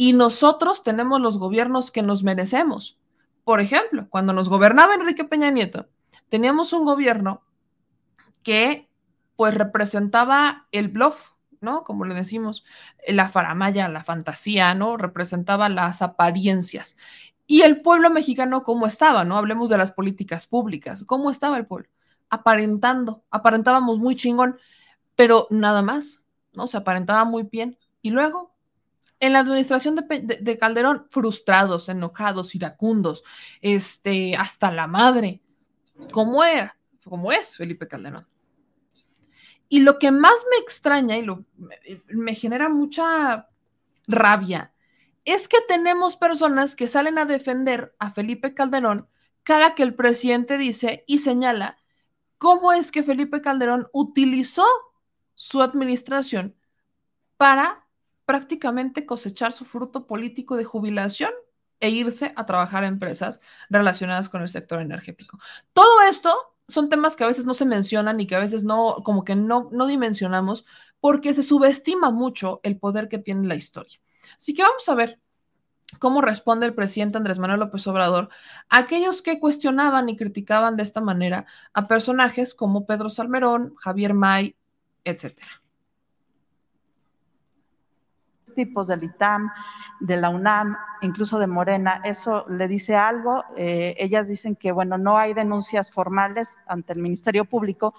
y nosotros tenemos los gobiernos que nos merecemos. Por ejemplo, cuando nos gobernaba Enrique Peña Nieto, teníamos un gobierno que pues representaba el bluff, ¿no? Como le decimos, la faramaya, la fantasía, ¿no? Representaba las apariencias. Y el pueblo mexicano, ¿cómo estaba? ¿No? Hablemos de las políticas públicas. ¿Cómo estaba el pueblo? Aparentando, aparentábamos muy chingón, pero nada más, ¿no? Se aparentaba muy bien. Y luego, en la administración de, Calderón, frustrados, enojados, iracundos, este, hasta la madre. ¿Cómo era? ¿Cómo es Felipe Calderón? Y lo que más me extraña y lo, me genera mucha rabia es que tenemos personas que salen a defender a Felipe Calderón cada que el presidente dice y señala cómo es que Felipe Calderón utilizó su administración para prácticamente cosechar su fruto político de jubilación e irse a trabajar a empresas relacionadas con el sector energético. Todo esto son temas que a veces no se mencionan y que a veces no, como que no, no dimensionamos porque se subestima mucho el poder que tiene la historia. Así que vamos a ver cómo responde el presidente Andrés Manuel López Obrador a aquellos que cuestionaban y criticaban de esta manera a personajes como Pedro Salmerón, Javier May, etcétera tipos del ITAM, de la UNAM, incluso de Morena, ¿eso le dice algo? Eh, ellas dicen que, bueno, no hay denuncias formales ante el Ministerio Público,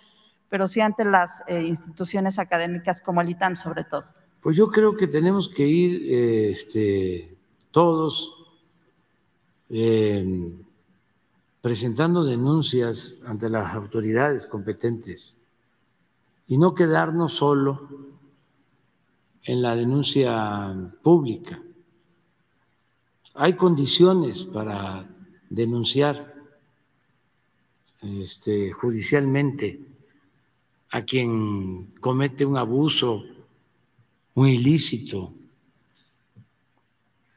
pero sí ante las eh, instituciones académicas como el ITAM sobre todo. Pues yo creo que tenemos que ir eh, este, todos presentando denuncias ante las autoridades competentes y no quedarnos solo en la denuncia pública. Hay condiciones para denunciar este, judicialmente a quien comete un abuso, un ilícito.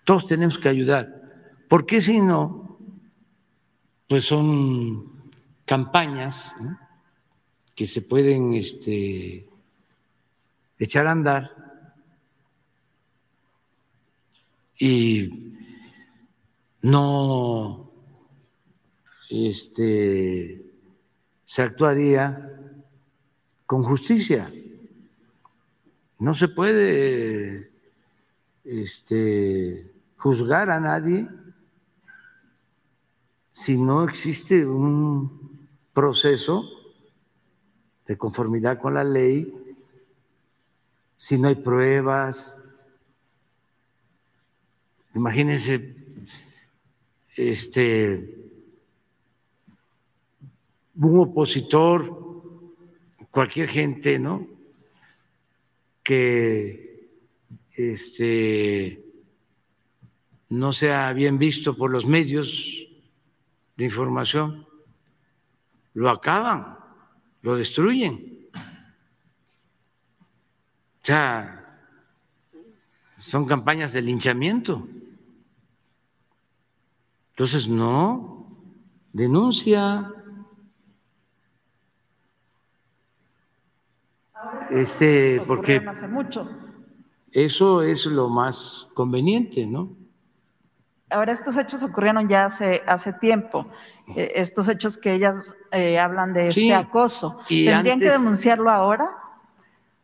Todos tenemos que ayudar, porque si no, pues son campañas que se pueden este, echar a andar y no este, se actuaría con justicia. No se puede este, juzgar a nadie si no existe un proceso de conformidad con la ley, si no hay pruebas, Imagínense, este, un opositor, cualquier gente, ¿no? Que este, no sea bien visto por los medios de información, lo acaban, lo destruyen. O sea, son campañas de linchamiento. Entonces, no, denuncia. Este, porque eso es lo más conveniente, ¿no? Ahora, estos hechos ocurrieron ya hace, hace tiempo, eh, estos hechos que ellas eh, hablan de este acoso. ¿Tendrían que denunciarlo ahora?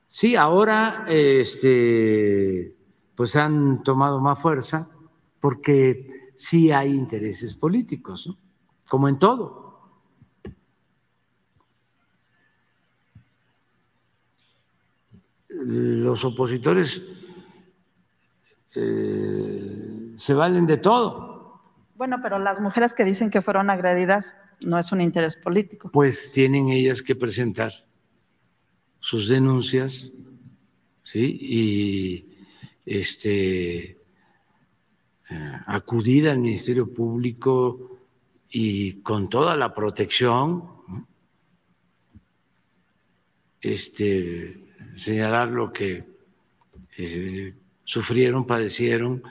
Sí, ahora este, pues han tomado más fuerza porque sí hay intereses políticos, como en todo. Los opositores eh, se valen de todo. Bueno, pero las mujeres que dicen que fueron agredidas no es un interés político. Pues tienen ellas que presentar sus denuncias, ¿sí? Y este, acudir al Ministerio Público y con toda la protección, este, señalar lo que eh, sufrieron, padecieron,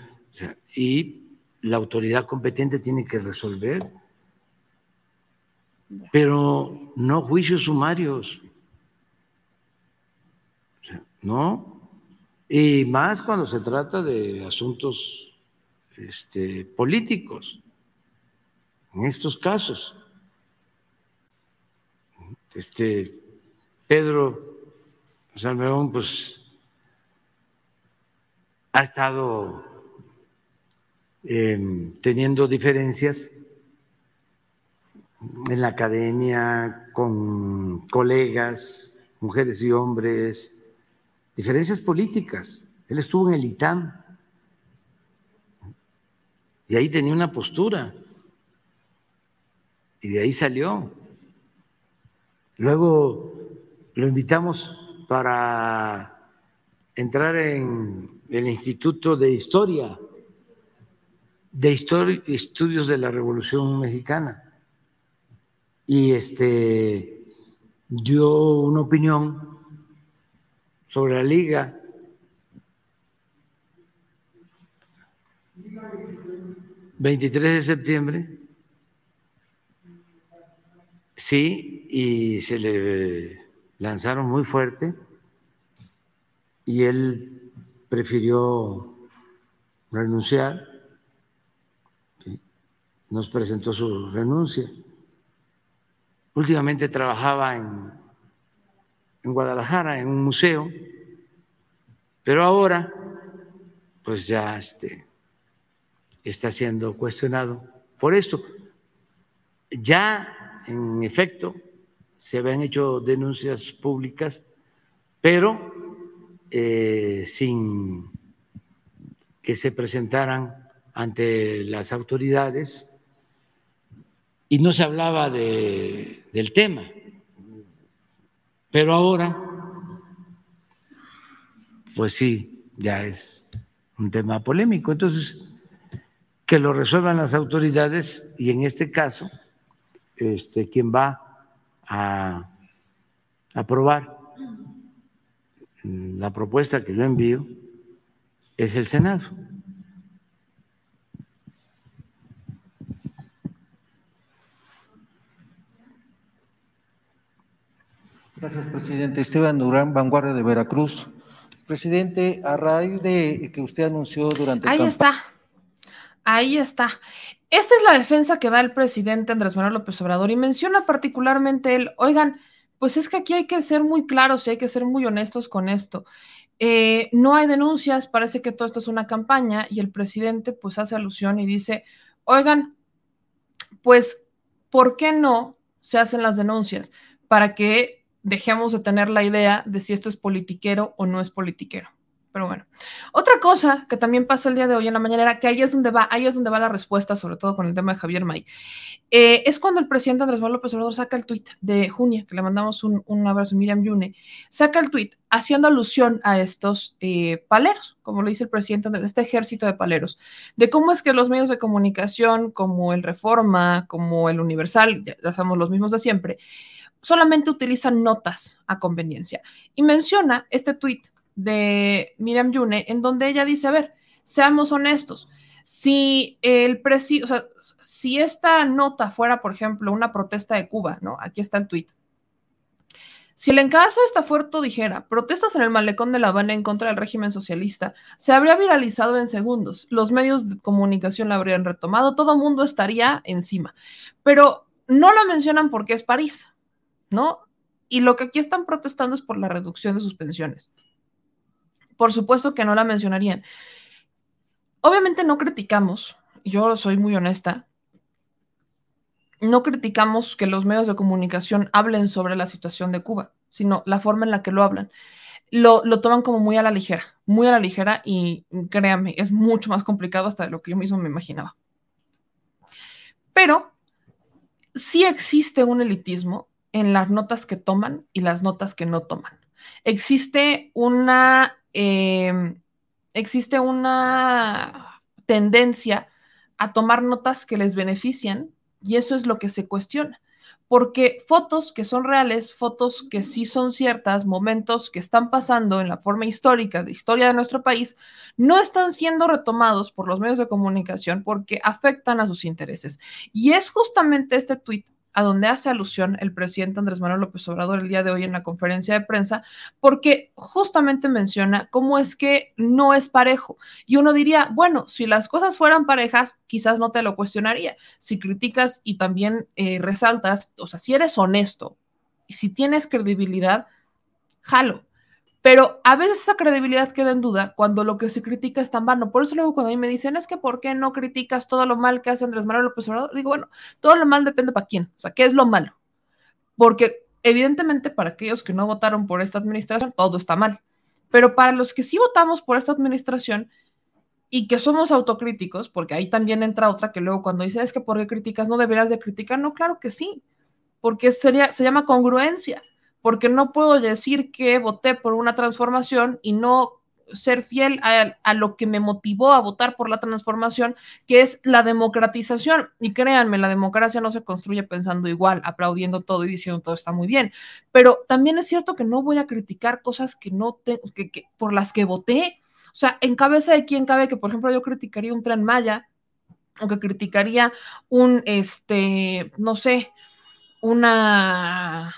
y la autoridad competente tiene que resolver, pero no juicios sumarios, no, y más cuando se trata de asuntos este, políticos, en estos casos. Este, Pedro Salmerón, pues, ha estado em, teniendo diferencias en la academia con colegas, mujeres y hombres, diferencias políticas. Él estuvo en el ITAM y ahí tenía una postura. Y de ahí salió. Luego lo invitamos para entrar en el Instituto de Historia, de Estudios de la Revolución Mexicana. Y este dio una opinión sobre la liga. ¿23 de septiembre? Sí, y se le lanzaron muy fuerte y él prefirió renunciar. Nos presentó su renuncia. Últimamente trabajaba en, en Guadalajara, en un museo, pero ahora pues ya este, está siendo cuestionado por esto. Ya, en efecto, se habían hecho denuncias públicas, pero eh, sin que se presentaran ante las autoridades y no se hablaba de, del tema. Pero ahora, pues sí, ya es un tema polémico. Entonces, que lo resuelvan las autoridades y en este caso, este, quien va a aprobar la propuesta que yo envío es el Senado. Gracias, presidente. Esteban Durán, Vanguardia de Veracruz. Presidente, a raíz de que usted anunció durante... Ahí está, ahí está. Esta es la defensa que da el presidente Andrés Manuel López Obrador y menciona particularmente él, oigan, pues es que aquí hay que ser muy claros y hay que ser muy honestos con esto. Eh, no hay denuncias, parece que todo esto es una campaña y el presidente pues hace alusión y dice, oigan, pues, ¿por qué no se hacen las denuncias? Para que dejemos de tener la idea de si esto es politiquero o no es politiquero. Pero bueno, otra cosa que también pasa el día de hoy en la mañana era que ahí es donde va, ahí es donde va la respuesta, sobre todo con el tema de Javier May. Eh, es cuando el presidente Andrés Manuel López Obrador saca el tuit de junio, que le mandamos un, abrazo a Miriam Yune, saca el tuit haciendo alusión a estos eh, paleros, como lo dice el presidente de este ejército de paleros, de cómo es que los medios de comunicación, como el Reforma, como el Universal, ya sabemos los mismos de siempre, solamente utilizan notas a conveniencia. Y menciona este tuit de Miriam Yune en donde ella dice, a ver, seamos honestos, si el o sea, si esta nota fuera, por ejemplo, una protesta de Cuba, ¿no? Aquí está el tuit. Si el encabezo de esta fuerte dijera protestas en el malecón de La Habana en contra del régimen socialista, se habría viralizado en segundos. Los medios de comunicación la habrían retomado, todo el mundo estaría encima. Pero no lo mencionan porque es París. ¿no? Y lo que aquí están protestando es por la reducción de sus pensiones. Por supuesto que no la mencionarían. Obviamente no criticamos, yo soy muy honesta, no criticamos que los medios de comunicación hablen sobre la situación de Cuba, sino la forma en la que lo hablan. Lo, lo, toman como muy a la ligera, muy a la ligera y créanme, es mucho más complicado hasta de lo que yo mismo me imaginaba. Pero sí existe un elitismo en las notas que toman y las notas que no toman. Existe una, em, existe una tendencia a tomar notas que les benefician y eso es lo que se cuestiona. Porque fotos que son reales, fotos que sí son ciertas, momentos que están pasando en la forma histórica de historia de nuestro país, no están siendo retomados por los medios de comunicación porque afectan a sus intereses. Y es justamente este tuit a donde hace alusión el presidente Andrés Manuel López Obrador el día de hoy en la conferencia de prensa, porque justamente menciona cómo es que no es parejo. Y uno diría, bueno, si las cosas fueran parejas, quizás no te lo cuestionaría. Si criticas y también eh, resaltas, o sea, si eres honesto y si tienes credibilidad, jalo. Pero a veces esa credibilidad queda en duda cuando lo que se critica es tan vano. Por eso luego cuando a mí me dicen, es que ¿por qué no criticas todo lo mal que hace Andrés Manuel López Obrador? Digo, bueno, todo lo mal depende para quién. O sea, ¿qué es lo malo? Porque evidentemente para aquellos que no votaron por esta administración, todo está mal. Pero para los que sí votamos por esta administración y que somos autocríticos, porque ahí también entra otra que luego cuando dice, es que ¿por qué criticas? No deberías de criticar. No, claro que sí, porque sería, se llama congruencia porque no puedo decir que voté por una transformación y no ser fiel a, lo que me motivó a votar por la transformación, que es la democratización. Y créanme, la democracia no se construye pensando igual, aplaudiendo todo y diciendo todo está muy bien. Pero también es cierto que no voy a criticar cosas que no tengo, que, por las que voté. O sea, en cabeza de quién cabe que, por ejemplo, yo criticaría un tren Maya, o que criticaría un, este, no sé, una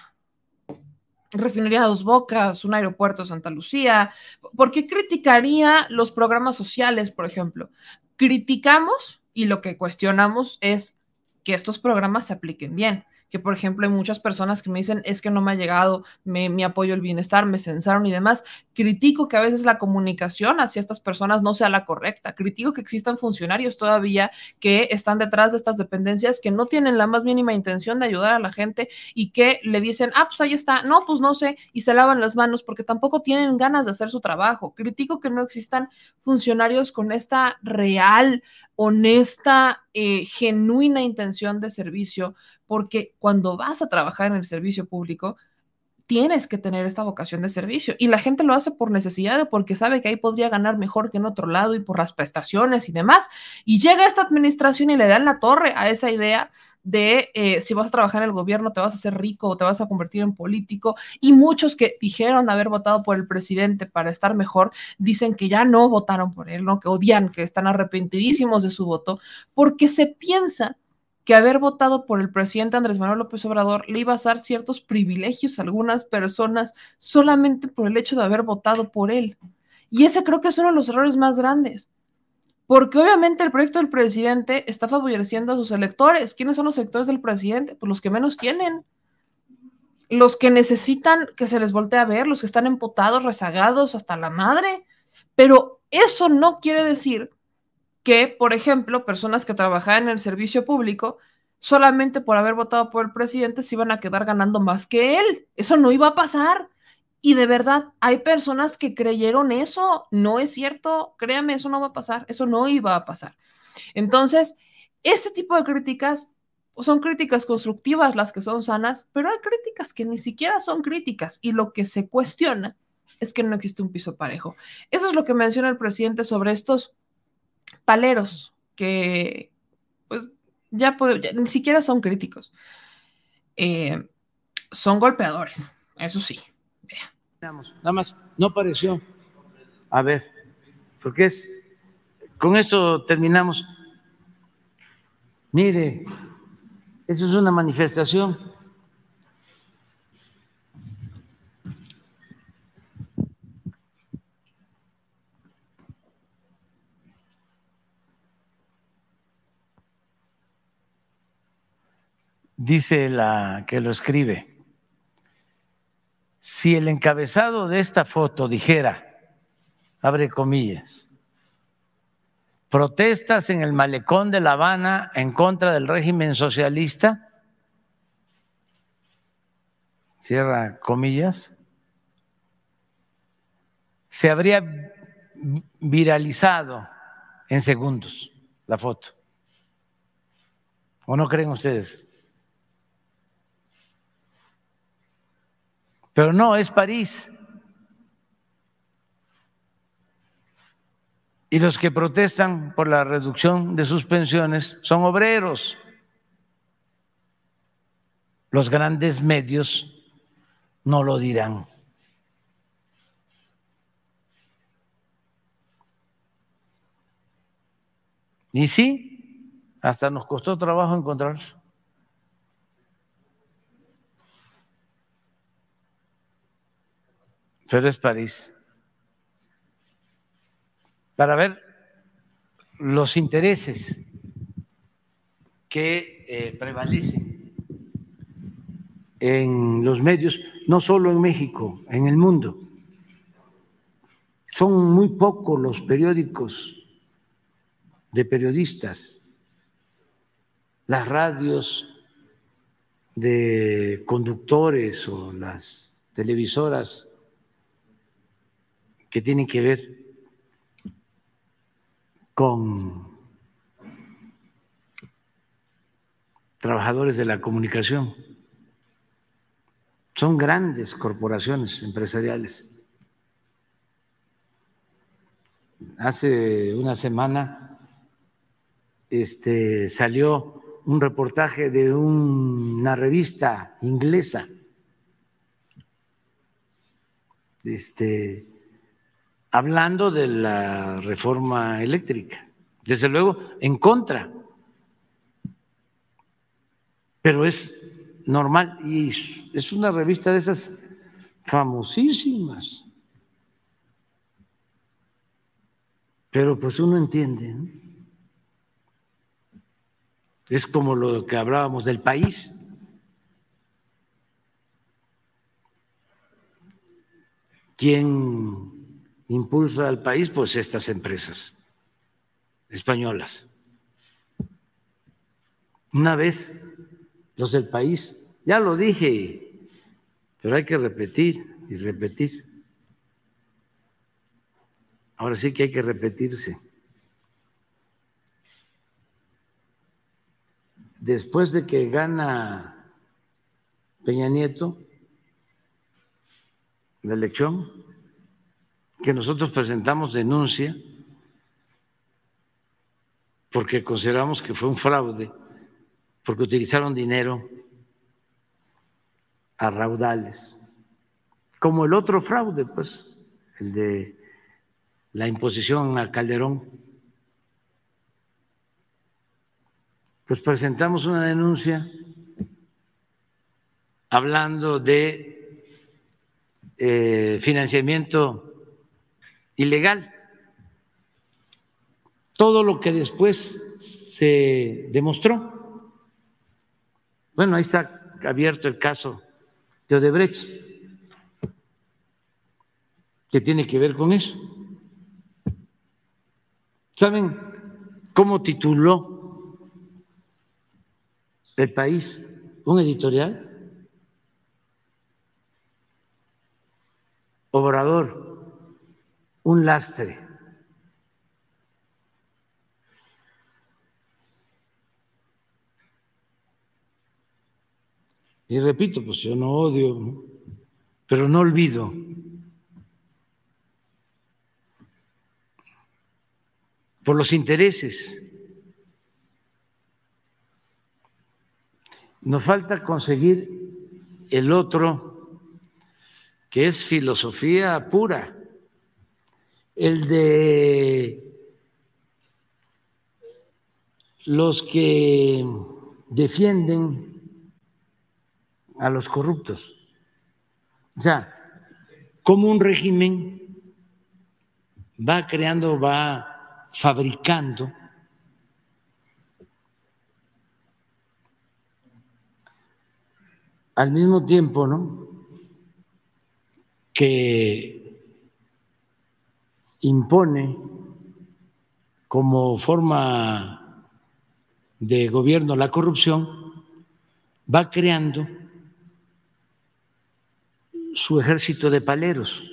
refinería Dos Bocas, un aeropuerto de Santa Lucía. ¿Por qué criticaría los programas sociales, por ejemplo? Criticamos y lo que cuestionamos es que estos programas se apliquen bien que por ejemplo hay muchas personas que me dicen es que no me ha llegado mi apoyo al bienestar, me censaron y demás. Critico que a veces la comunicación hacia estas personas no sea la correcta. Critico que existan funcionarios todavía que están detrás de estas dependencias que no tienen la más mínima intención de ayudar a la gente y que le dicen, ah, pues ahí está, no, pues no sé, y se lavan las manos porque tampoco tienen ganas de hacer su trabajo. Critico que no existan funcionarios con esta real, honesta, eh, genuina intención de servicio porque cuando vas a trabajar en el servicio público, tienes que tener esta vocación de servicio y la gente lo hace por necesidad porque sabe que ahí podría ganar mejor que en otro lado y por las prestaciones y demás. Y llega esta administración y le dan la torre a esa idea de eh, si vas a trabajar en el gobierno te vas a hacer rico o te vas a convertir en político. Y muchos que dijeron haber votado por el presidente para estar mejor, dicen que ya no votaron por él, ¿no? que odian, que están arrepentidísimos de su voto, porque se piensa que haber votado por el presidente Andrés Manuel López Obrador le iba a dar ciertos privilegios a algunas personas solamente por el hecho de haber votado por él. Y ese creo que es uno de los errores más grandes. Porque obviamente el proyecto del presidente está favoreciendo a sus electores. ¿Quiénes son los electores del presidente? Pues los que menos tienen. Los que necesitan que se les voltee a ver, los que están emputados, rezagados hasta la madre. Pero eso no quiere decir que, por ejemplo, personas que trabajaban en el servicio público, solamente por haber votado por el presidente se iban a quedar ganando más que él. Eso no iba a pasar. Y de verdad, hay personas que creyeron eso. No es cierto, créame, eso no va a pasar, eso no iba a pasar. Entonces, este tipo de críticas pues, son críticas constructivas las que son sanas, pero hay críticas que ni siquiera son críticas y lo que se cuestiona es que no existe un piso parejo. Eso es lo que menciona el presidente sobre estos paleros que pues ya, ni siquiera son críticos. Eh, son golpeadores, eso sí. Nada más, no pareció. A ver, porque es, con eso terminamos. Mire, eso es una manifestación dice la que lo escribe, si el encabezado de esta foto dijera, abre comillas, protestas en el malecón de La Habana en contra del régimen socialista, cierra comillas, se habría viralizado en segundos la foto. ¿O no creen ustedes? Pero no, es París. Y los que protestan por la reducción de sus pensiones son obreros. Los grandes medios no lo dirán. Y sí, hasta nos costó trabajo encontrar pero es París. Para ver los intereses que eh, prevalecen en los medios, no solo en México, en el mundo. Son muy pocos los periódicos de periodistas, las radios de conductores o las televisoras que tienen que ver con trabajadores de la comunicación. Son grandes corporaciones empresariales. Hace una semana este, salió un reportaje de una revista inglesa este, hablando de la reforma eléctrica, desde luego en contra, pero es normal y es una revista de esas famosísimas. Pero pues uno entiende, es como lo que hablábamos del país. ¿Quién impulsa al país? Pues estas empresas españolas. Una vez los del país, ya lo dije, pero hay que repetir y repetir. Ahora sí que hay que repetirse. Después de que gana Peña Nieto, la elección, que nosotros presentamos denuncia porque consideramos que fue un fraude, porque utilizaron dinero a raudales, como el otro fraude, pues, el de la imposición a Calderón. Pues presentamos una denuncia hablando de eh, financiamiento ilegal. Todo lo que después se demostró. Bueno, ahí está abierto el caso de Odebrecht, que tiene que ver con eso. ¿Saben cómo tituló el país un editorial? Obrador, un lastre. Y repito, pues yo no odio, pero no olvido. Por los intereses. Nos falta conseguir el otro que es filosofía pura, el de los que defienden a los corruptos. O sea, como un régimen va creando, va fabricando al mismo tiempo, ¿no? que impone como forma de gobierno la corrupción, va creando su ejército de paleros.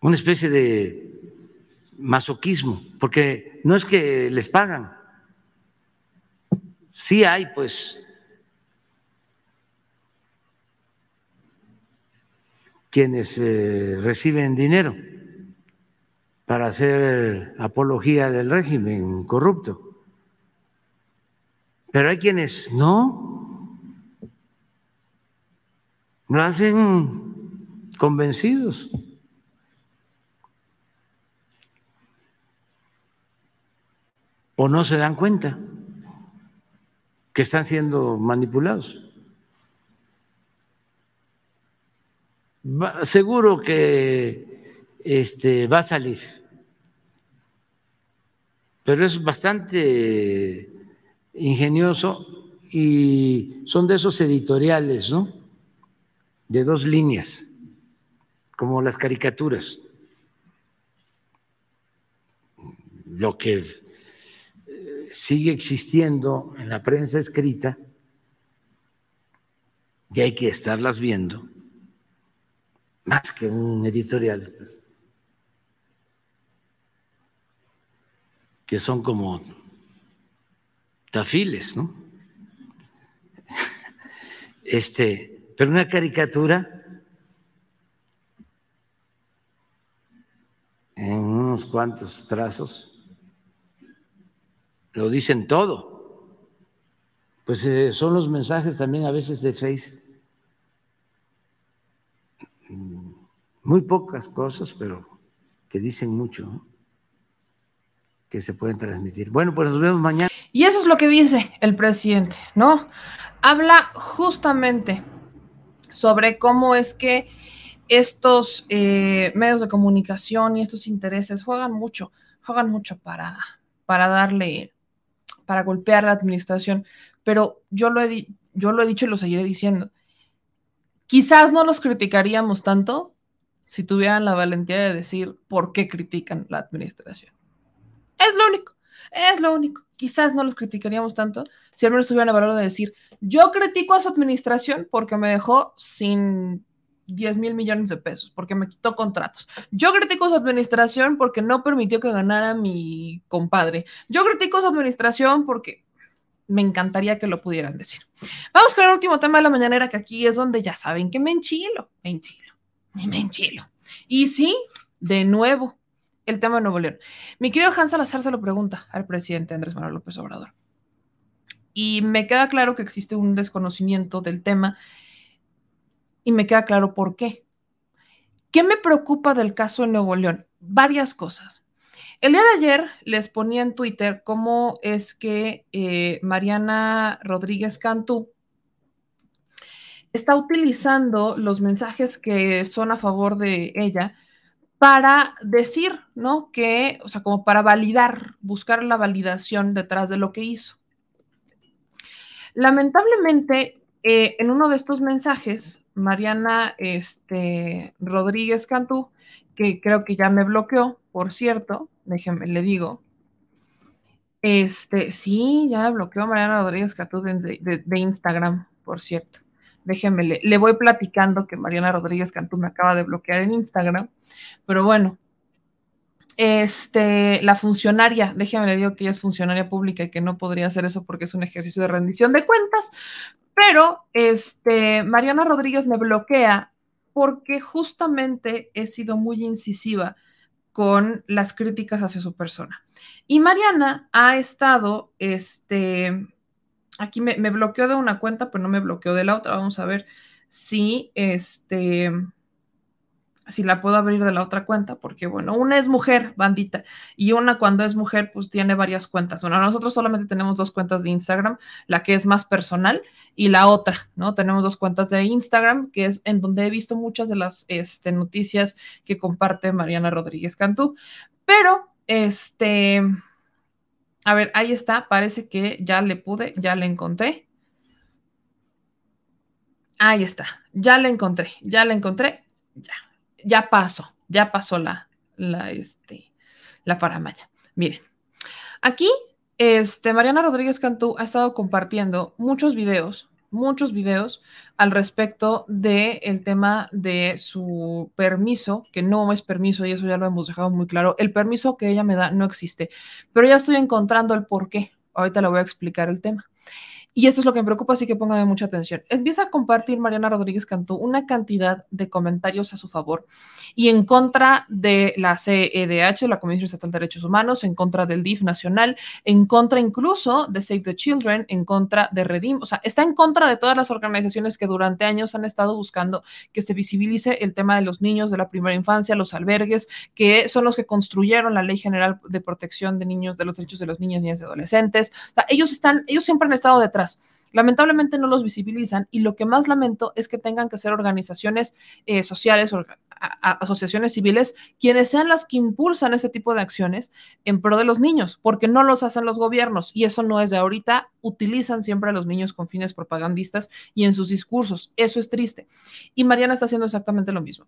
Una especie de masoquismo, porque no es que les pagan, sí hay pues quienes eh, reciben dinero para hacer apología del régimen corrupto. Pero hay quienes no, no hacen convencidos. O no se dan cuenta que están siendo manipulados. Seguro que este, va a salir, pero es bastante ingenioso y son de esos editoriales, ¿no? De dos líneas, como las caricaturas. Lo que eh, sigue existiendo en la prensa escrita, y hay que estarlas viendo más que un editorial, pues, que son como tafiles, ¿no? Este, pero una caricatura en unos cuantos trazos lo dicen todo. Pues eh, son los mensajes también a veces de Face. Muy pocas cosas, pero que dicen mucho, que se pueden transmitir. Bueno, pues nos vemos mañana. Y eso es lo que dice el presidente, ¿no? Habla justamente sobre cómo es que estos eh, medios de comunicación y estos intereses juegan mucho, juegan mucho para, para darle, para golpear a la administración. Pero yo lo, he, yo lo he dicho y lo seguiré diciendo. Quizás no los criticaríamos tanto si tuvieran la valentía de decir por qué critican la administración. Es lo único, es lo único. Quizás no los criticaríamos tanto si al menos tuvieran el valor de decir, yo critico a su administración porque me dejó sin 10 mil millones de pesos, porque me quitó contratos. Yo critico a su administración porque no permitió que ganara mi compadre. Yo critico a su administración porque me encantaría que lo pudieran decir. Vamos con el último tema de la mañanera, que aquí es donde ya saben que me enchilo, me enchilo, me enchilo. Y sí, de nuevo, el tema de Nuevo León. Mi querido Hans Salazar se lo pregunta al presidente Andrés Manuel López Obrador. Y me queda claro que existe un desconocimiento del tema y me queda claro por qué. ¿Qué me preocupa del caso de Nuevo León? Varias cosas. El día de ayer les ponía en Twitter cómo es que eh, Mariana Rodríguez Cantú está utilizando los mensajes que son a favor de ella para decir, ¿no? Que, o sea, como para validar, buscar la validación detrás de lo que hizo. Lamentablemente, eh, en uno de estos mensajes, Mariana este, Rodríguez Cantú, que creo que ya me bloqueó, por cierto, déjenme, le digo. Este, sí, ya bloqueó a Mariana Rodríguez Cantú de, Instagram, por cierto. Déjenme, le, le voy platicando que Mariana Rodríguez Cantú me acaba de bloquear en Instagram pero bueno, este, la funcionaria, déjeme le digo que ella es funcionaria pública y que no podría hacer eso porque es un ejercicio de rendición de cuentas, pero este, Mariana Rodríguez me bloquea porque justamente he sido muy incisiva con las críticas hacia su persona. Y Mariana ha estado, este, aquí me, me bloqueó de una cuenta, pero no me bloqueó de la otra. Vamos a ver si, este, si la puedo abrir de la otra cuenta, porque bueno, una es mujer, bandita, y una cuando es mujer, pues tiene varias cuentas. Bueno, nosotros solamente tenemos dos cuentas de Instagram, la que es más personal y la otra, ¿no? Tenemos dos cuentas de Instagram, que es en donde he visto muchas de las este, noticias que comparte Mariana Rodríguez Cantú. Pero, este, a ver, ahí está, parece que ya le pude, ya le encontré. Ahí está, ya le encontré, ya le encontré, ya ya pasó, ya pasó la, la, este, la faramaya. Miren, aquí, este, Mariana Rodríguez Cantú ha estado compartiendo muchos videos, muchos videos al respecto del el tema de su permiso, que no es permiso y eso ya lo hemos dejado muy claro. El permiso que ella me da no existe, pero ya estoy encontrando el por qué. Ahorita le voy a explicar el tema. Y esto es lo que me preocupa, así que póngame mucha atención. Empieza a compartir Mariana Rodríguez Cantú una cantidad de comentarios a su favor y en contra de la CEDH, la Comisión Estatal de Derechos Humanos, en contra del DIF nacional, en contra incluso de Save the Children, en contra de Redim. O sea, está en contra de todas las organizaciones que durante años han estado buscando que se visibilice el tema de los niños de la primera infancia, los albergues, que son los que construyeron la Ley General de Protección de Niños, de los Derechos de los Niños, Niñas y Adolescentes. O sea, ellos están, ellos siempre han estado detrás Lamentablemente no los visibilizan y lo que más lamento es que tengan que ser organizaciones eh, sociales, asociaciones civiles, quienes sean las que impulsan este tipo de acciones en pro de los niños, porque no los hacen los gobiernos y eso no es de ahorita, utilizan siempre a los niños con fines propagandistas y en sus discursos. Eso es triste. Y Mariana está haciendo exactamente lo mismo.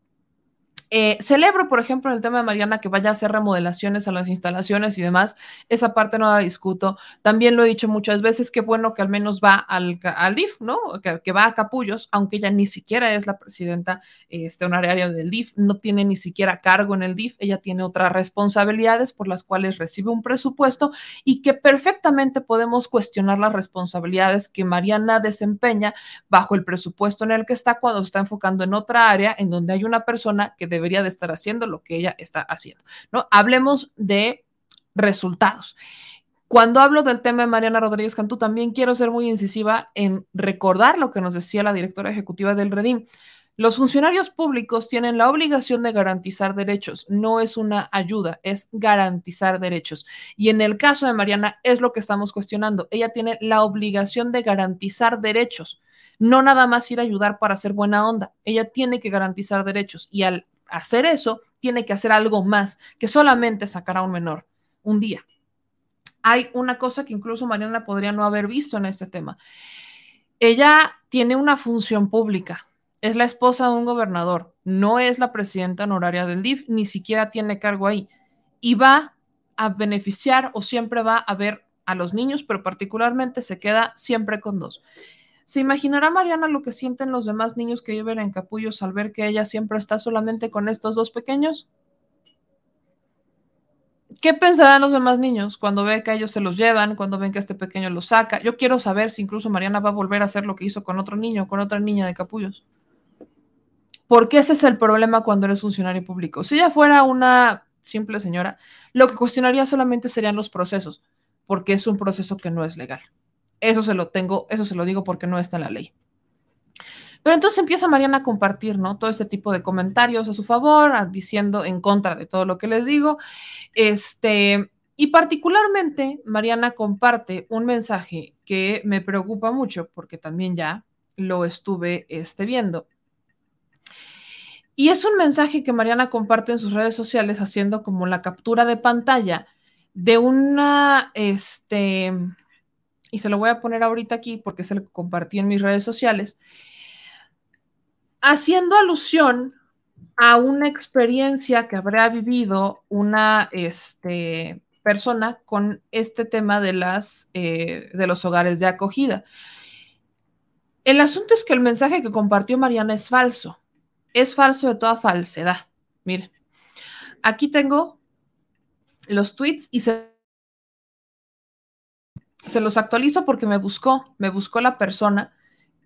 Eh, celebro, por ejemplo, el tema de Mariana que vaya a hacer remodelaciones a las instalaciones y demás. Esa parte no la discuto. También lo he dicho muchas veces, qué bueno que al menos va al, DIF, ¿no? Que, va a Capullos, aunque ella ni siquiera es la presidenta este, honoraria del DIF, no tiene ni siquiera cargo en el DIF, ella tiene otras responsabilidades por las cuales recibe un presupuesto y que perfectamente podemos cuestionar las responsabilidades que Mariana desempeña bajo el presupuesto en el que está cuando está enfocando en otra área en donde hay una persona que debería de estar haciendo lo que ella está haciendo, ¿no? Hablemos de resultados. Cuando hablo del tema de Mariana Rodríguez Cantú, también quiero ser muy incisiva en recordar lo que nos decía la directora ejecutiva del Redim. Los funcionarios públicos tienen la obligación de garantizar derechos, no es una ayuda, es garantizar derechos. Y en el caso de Mariana es lo que estamos cuestionando. Ella tiene la obligación de garantizar derechos, no nada más ir a ayudar para hacer buena onda. Ella tiene que garantizar derechos y al hacer eso, tiene que hacer algo más que solamente sacar a un menor un día. Hay una cosa que incluso Mariana podría no haber visto en este tema. Ella tiene una función pública, es la esposa de un gobernador, no es la presidenta honoraria del DIF, ni siquiera tiene cargo ahí. Y va a beneficiar o siempre va a ver a los niños, pero particularmente se queda siempre con dos. ¿Se imaginará Mariana lo que sienten los demás niños que viven en Capullos al ver que ella siempre está solamente con estos dos pequeños? ¿Qué pensarán los demás niños cuando ve que ellos se los llevan, cuando ven que este pequeño los saca? Yo quiero saber si incluso Mariana va a volver a hacer lo que hizo con otro niño, con otra niña de Capullos. Porque ese es el problema cuando eres funcionario público. Si ella fuera una simple señora, lo que cuestionaría solamente serían los procesos, porque es un proceso que no es legal. Eso se lo tengo, eso se lo digo porque no está en la ley. Pero entonces empieza Mariana a compartir, ¿no? Todo este tipo de comentarios a su favor, diciendo en contra de todo lo que les digo. Este, y particularmente Mariana comparte un mensaje que me preocupa mucho porque también ya lo estuve este, viendo. Y es un mensaje que Mariana comparte en sus redes sociales haciendo como la captura de pantalla de una, este, y se lo voy a poner ahorita aquí porque se lo compartí en mis redes sociales, haciendo alusión a una experiencia que habrá vivido una este, persona con este tema de, las, eh, de los hogares de acogida. El asunto es que el mensaje que compartió Mariana es falso es falso de toda falsedad. Miren, aquí tengo los tweets y se, se los actualizo porque me buscó, me buscó la persona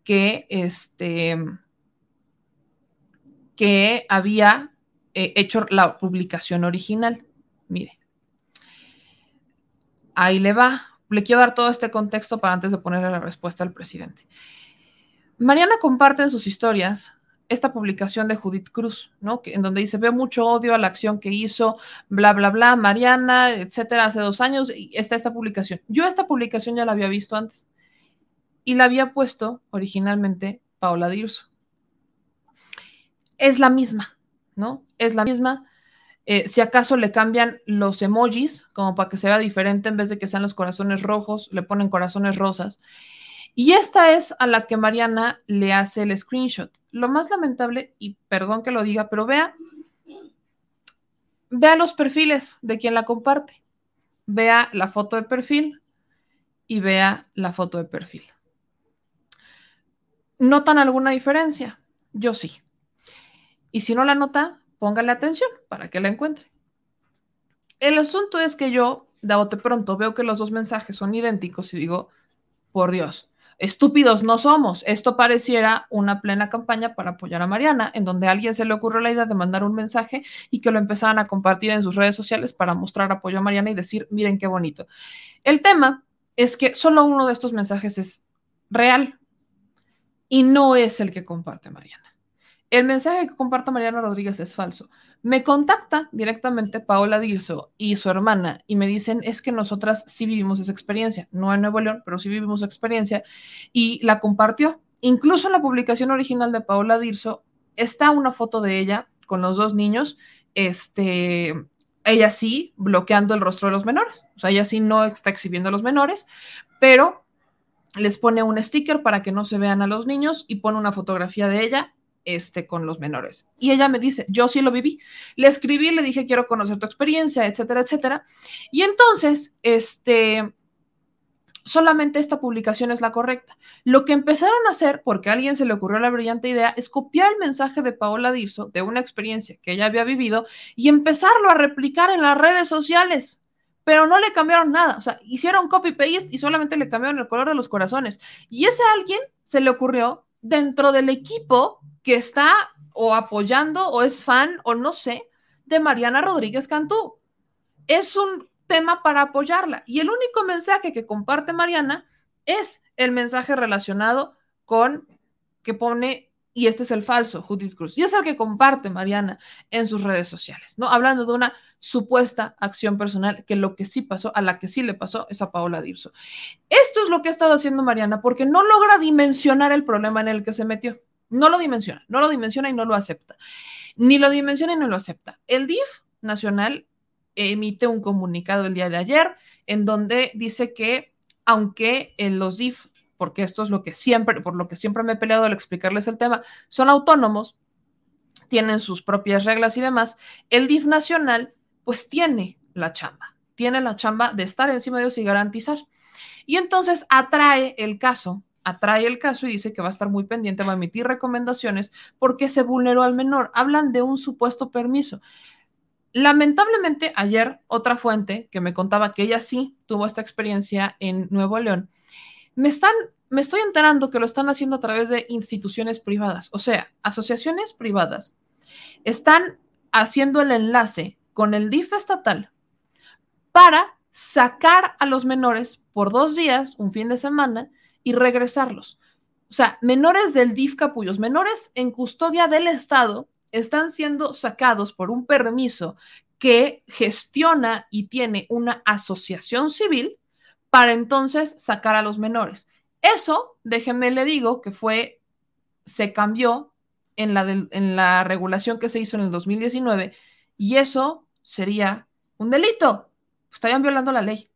que, este, que había eh, hecho la publicación original. Mire, ahí le va. Le quiero dar todo este contexto para antes de ponerle la respuesta al presidente. Mariana comparte en sus historias esta publicación de Judith Cruz, ¿no? en donde dice, veo mucho odio a la acción que hizo, bla, bla, bla, Mariana, etcétera, hace dos años, y está esta publicación. Yo esta publicación ya la había visto antes y la había puesto originalmente Paola Dirso. Es la misma, ¿no? Es la misma. Eh, si acaso le cambian los emojis, como para que se vea diferente, en vez de que sean los corazones rojos, le ponen corazones rosas. Y esta es a la que Mariana le hace el screenshot. Lo más lamentable, y perdón que lo diga, pero vea, vea los perfiles de quien la comparte. Vea la foto de perfil y vea la foto de perfil. ¿Notan alguna diferencia? Yo sí. Y si no la nota, póngale atención para que la encuentre. El asunto es que yo, de pronto, veo que los dos mensajes son idénticos y digo, por Dios, Estúpidos no somos. Esto pareciera una plena campaña para apoyar a Mariana, en donde a alguien se le ocurrió la idea de mandar un mensaje y que lo empezaran a compartir en sus redes sociales para mostrar apoyo a Mariana y decir, miren qué bonito. El tema es que solo uno de estos mensajes es real y no es el que comparte Mariana. El mensaje que comparte Mariana Rodríguez es falso. Me contacta directamente Paola Dirso y su hermana y me dicen, es que nosotras sí vivimos esa experiencia, no en Nuevo León, pero sí vivimos esa experiencia y la compartió. Incluso en la publicación original de Paola Dirso está una foto de ella con los dos niños, este, ella sí bloqueando el rostro de los menores, o sea, ella sí no está exhibiendo a los menores, pero les pone un sticker para que no se vean a los niños y pone una fotografía de ella este, con los menores. Y ella me dice, yo sí lo viví. Le escribí, le dije, quiero conocer tu experiencia, etcétera, etcétera. Y entonces, este, solamente esta publicación es la correcta. Lo que empezaron a hacer, porque a alguien se le ocurrió la brillante idea, es copiar el mensaje de Paola Dirso, de una experiencia que ella había vivido, y empezarlo a replicar en las redes sociales. Pero no le cambiaron nada, o sea, hicieron copy-paste y solamente le cambiaron el color de los corazones. Y ese alguien se le ocurrió dentro del equipo que está o apoyando o es fan o no sé de Mariana Rodríguez Cantú. Es un tema para apoyarla. Y el único mensaje que comparte Mariana es el mensaje relacionado con que pone, y este es el falso, Judith Cruz, y es el que comparte Mariana en sus redes sociales, ¿no? Hablando de una supuesta acción personal, que lo que sí pasó, a la que sí le pasó es a Paola Dirso. Esto es lo que ha estado haciendo Mariana, porque no logra dimensionar el problema en el que se metió. No lo dimensiona, no lo dimensiona y no lo acepta. Ni lo dimensiona y no lo acepta. El DIF nacional emite un comunicado el día de ayer en donde dice que aunque en los DIF, porque esto es lo que siempre, por lo que siempre me he peleado al explicarles el tema, son autónomos, tienen sus propias reglas y demás, el DIF nacional pues tiene la chamba, tiene la chamba de estar encima de ellos y garantizar. Y entonces atrae el caso, atrae el caso y dice que va a estar muy pendiente, va a emitir recomendaciones porque se vulneró al menor. Hablan de un supuesto permiso. Lamentablemente, ayer otra fuente que me contaba que ella sí tuvo esta experiencia en Nuevo León, me están, me estoy enterando que lo están haciendo a través de instituciones privadas, o sea, asociaciones privadas están haciendo el enlace con el DIF estatal para sacar a los menores por dos días, un fin de semana, y regresarlos. O sea, menores del DIF Capullos, menores en custodia del Estado están siendo sacados por un permiso que gestiona y tiene una asociación civil para entonces sacar a los menores. Eso, déjenme le digo que fue, se cambió en la, en la regulación que se hizo en el 2019 y eso sería un delito. Estarían violando la ley.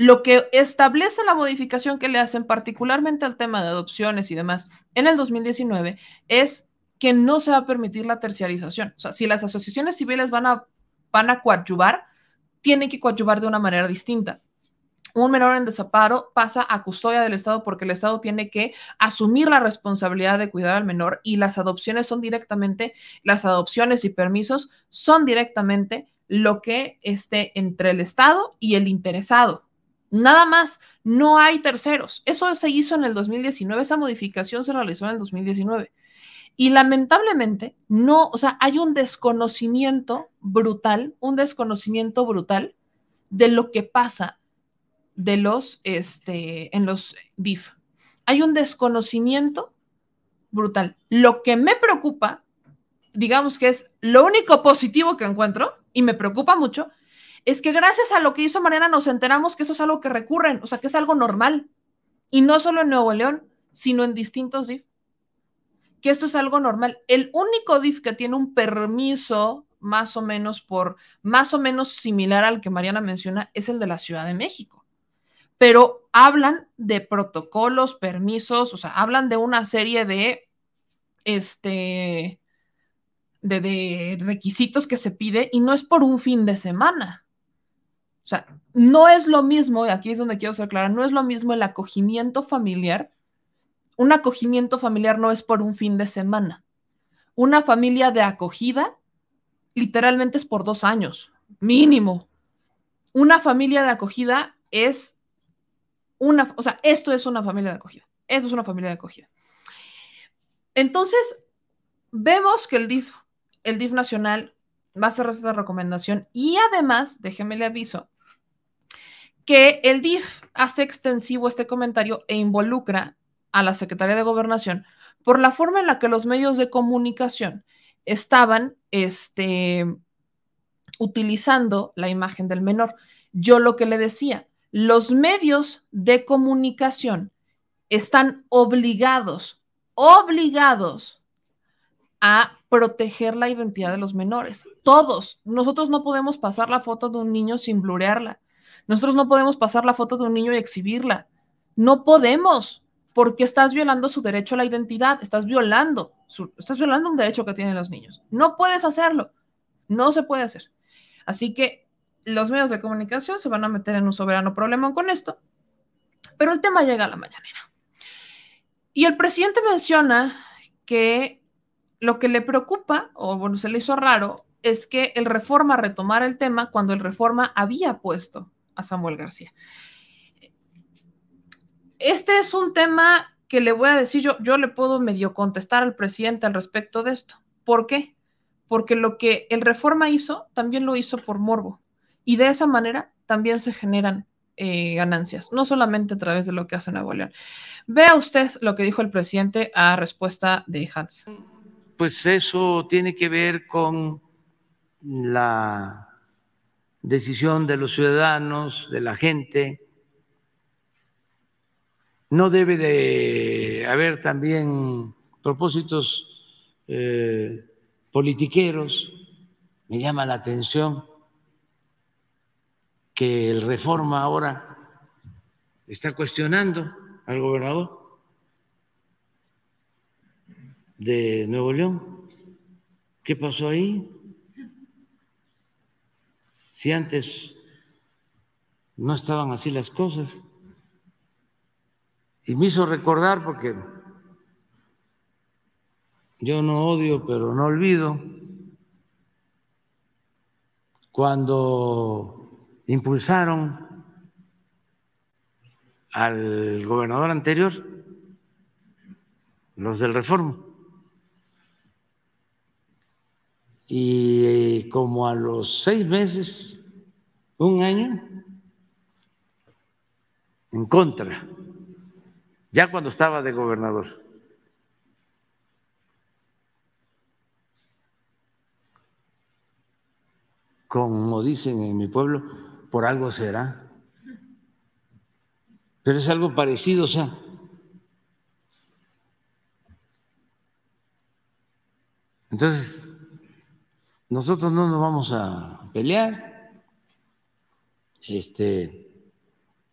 Lo que establece la modificación que le hacen particularmente al tema de adopciones y demás en el 2019 es que no se va a permitir la terciarización. O sea, si las asociaciones civiles van a, coadyuvar, tienen que coadyuvar de una manera distinta. Un menor en desamparo pasa a custodia del Estado porque el Estado tiene que asumir la responsabilidad de cuidar al menor y las adopciones son directamente, las adopciones y permisos son directamente lo que esté entre el Estado y el interesado. Nada más, no hay terceros. Eso se hizo en el 2019, esa modificación se realizó en el 2019. Y lamentablemente, no, o sea, hay un desconocimiento brutal, un desconocimiento brutal de lo que pasa de los, este, en los DIF. Hay un desconocimiento brutal. Lo que me preocupa, digamos que es lo único positivo que encuentro, y me preocupa mucho, es que gracias a lo que hizo Mariana nos enteramos que esto es algo que recurren, o sea, que es algo normal. Y no solo en Nuevo León, sino en distintos DIF que esto es algo normal. El único DIF que tiene un permiso más o menos por, más o menos similar al que Mariana menciona, es el de la Ciudad de México. Pero hablan de protocolos, permisos, o sea, hablan de una serie de, este, de, de requisitos que se pide y no es por un fin de semana. O sea, no es lo mismo, y aquí es donde quiero ser clara, no es lo mismo el acogimiento familiar un acogimiento familiar no es por un fin de semana. Una familia de acogida literalmente es por dos años, mínimo. Una familia de acogida es una, o sea, esto es una familia de acogida. Esto es una familia de acogida. Entonces, vemos que el DIF, el DIF nacional va a hacer esta recomendación y además, déjeme le aviso, que el DIF hace extensivo este comentario e involucra a la Secretaría de Gobernación por la forma en la que los medios de comunicación estaban este, utilizando la imagen del menor. Yo lo que le decía, los medios de comunicación están obligados, obligados a proteger la identidad de los menores. Todos. Nosotros no podemos pasar la foto de un niño sin blurearla. Nosotros no podemos pasar la foto de un niño y exhibirla. No podemos porque estás violando su derecho a la identidad, estás violando, estás violando un derecho que tienen los niños. No puedes hacerlo, no se puede hacer. Así que los medios de comunicación se van a meter en un soberano problema con esto, pero el tema llega a la mañanera. Y el presidente menciona que lo que le preocupa, o bueno, se le hizo raro, es que el Reforma retomara el tema cuando el Reforma había puesto a Samuel García. Este es un tema que le voy a decir, yo, yo le puedo medio contestar al presidente al respecto de esto. ¿Por qué? Porque lo que el Reforma hizo, también lo hizo por morbo. Y de esa manera también se generan eh, ganancias, no solamente a través de lo que hace Nuevo León. Vea usted lo que dijo el presidente a respuesta de Hans. Pues eso tiene que ver con la decisión de los ciudadanos, de la gente. No debe de haber también propósitos eh, politiqueros. Me llama la atención que el reforma ahora está cuestionando al gobernador de Nuevo León. ¿Qué pasó ahí? Si antes no estaban así las cosas. Y me hizo recordar porque yo no odio, pero no olvido, cuando impulsaron al gobernador anterior, los del Reforma. Y como a los seis meses, un año, en contra, ya cuando estaba de gobernador. Como dicen en mi pueblo, por algo será. Pero es algo parecido, o sea, entonces nosotros no nos vamos a pelear. Este,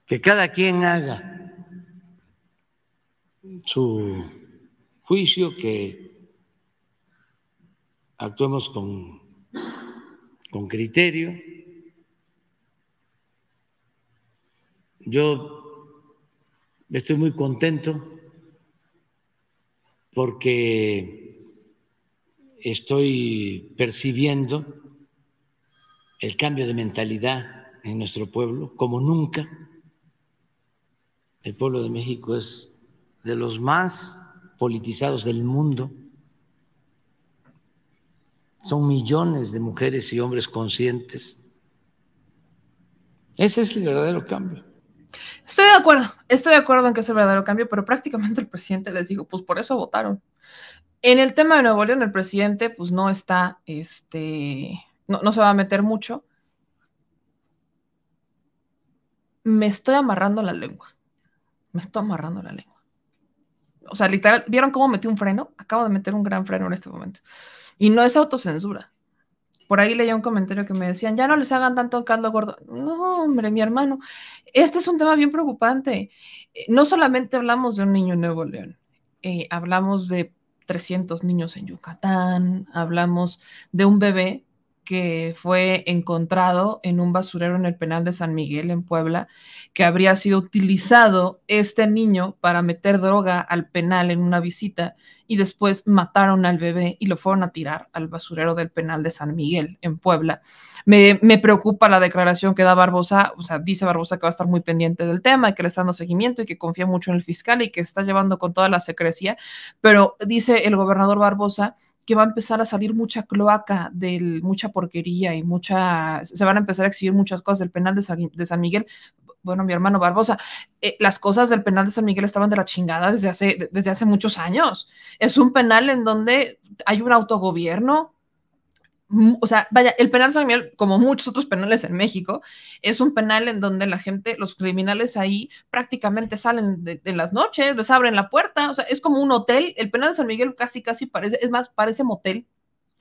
que cada quien haga su juicio, que actuemos con, con criterio. Yo estoy muy contento porque estoy percibiendo el cambio de mentalidad en nuestro pueblo como nunca. El pueblo de México es de los más politizados del mundo. Son millones de mujeres y hombres conscientes. Ese es el verdadero cambio. Estoy de acuerdo, estoy de acuerdo en que es el verdadero cambio, pero prácticamente el presidente les dijo, pues por eso votaron. En el tema de Nuevo León, el presidente pues no está, este, no, no se va a meter mucho. Me estoy amarrando la lengua. Me estoy amarrando la lengua. O sea, literal, ¿vieron cómo metí un freno? Acabo de meter un gran freno en este momento. Y no es autocensura. Por ahí leía un comentario que me decían, ya no les hagan tanto caldo gordo. No, hombre, mi hermano. Este es un tema bien preocupante. Eh, no solamente hablamos de un niño en Nuevo León, eh, hablamos de 300 niños en Yucatán, hablamos de un bebé que fue encontrado en un basurero en el penal de San Miguel, en Puebla, que habría sido utilizado este niño para meter droga al penal en una visita y después mataron al bebé y lo fueron a tirar al basurero del penal de San Miguel, en Puebla. Me, me preocupa la declaración que da Barbosa, o sea, dice Barbosa que va a estar muy pendiente del tema que le está dando seguimiento y que confía mucho en el fiscal y que está llevando con toda la secrecía, pero dice el gobernador Barbosa que va a empezar a salir mucha cloaca, del, mucha porquería y mucha, se van a empezar a exhibir muchas cosas del penal de San, Miguel. Bueno, mi hermano Barbosa, eh, las cosas del penal de San Miguel estaban de la chingada desde hace, desde hace muchos años. Es un penal en donde hay un autogobierno, o sea, vaya, el penal San Miguel, como muchos otros penales en México, es un penal en donde la gente, los criminales ahí prácticamente salen de, de, las noches, les abren la puerta, o sea, es como un hotel. El penal de San Miguel casi, casi parece, es más, parece motel.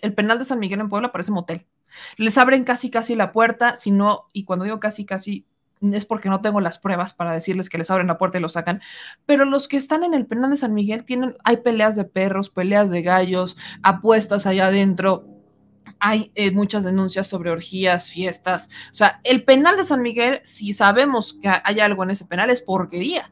El penal de San Miguel en Puebla parece motel. Les abren casi, casi la puerta, si no, y cuando digo casi, casi, es porque no tengo las pruebas para decirles que les abren la puerta y lo sacan, pero los que están en el penal de San Miguel tienen, hay peleas de perros, peleas de gallos, apuestas allá adentro, hay eh, muchas denuncias sobre orgías, fiestas, o sea, el penal de San Miguel, si sabemos que hay algo en ese penal, es porquería,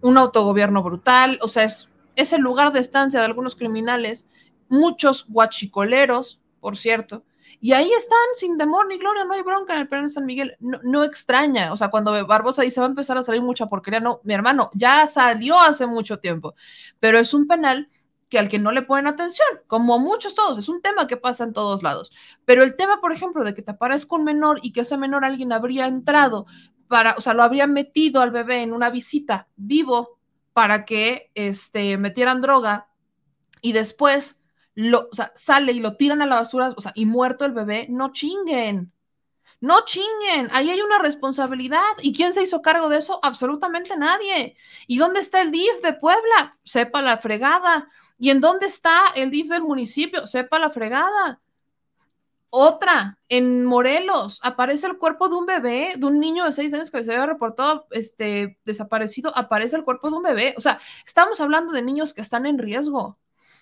un autogobierno brutal, o sea, es, es el lugar de estancia de algunos criminales, muchos guachicoleros, por cierto, y ahí están, sin temor ni gloria, no hay bronca en el penal de San Miguel. No, extraña, o sea, cuando Barbosa dice va a empezar a salir mucha porquería, no, mi hermano, ya salió hace mucho tiempo, pero es un penal que al que no le ponen atención, como muchos todos, es un tema que pasa en todos lados. Pero el tema, por ejemplo, de que te aparezca un menor y que ese menor alguien habría entrado para, o sea, lo habría metido al bebé en una visita vivo para que este, metieran droga y después lo, sale y lo tiran a la basura, o sea, y muerto el bebé, no chinguen. No chinguen, ahí hay una responsabilidad. ¿Y quién se hizo cargo de eso? Absolutamente nadie. ¿Y dónde está el DIF de Puebla? Sepa la fregada. ¿Y en dónde está el DIF del municipio? Sepa la fregada. Otra, en Morelos, aparece el cuerpo de un bebé, de un niño de seis años que se había reportado este, desaparecido, aparece el cuerpo de un bebé. O sea, estamos hablando de niños que están en riesgo.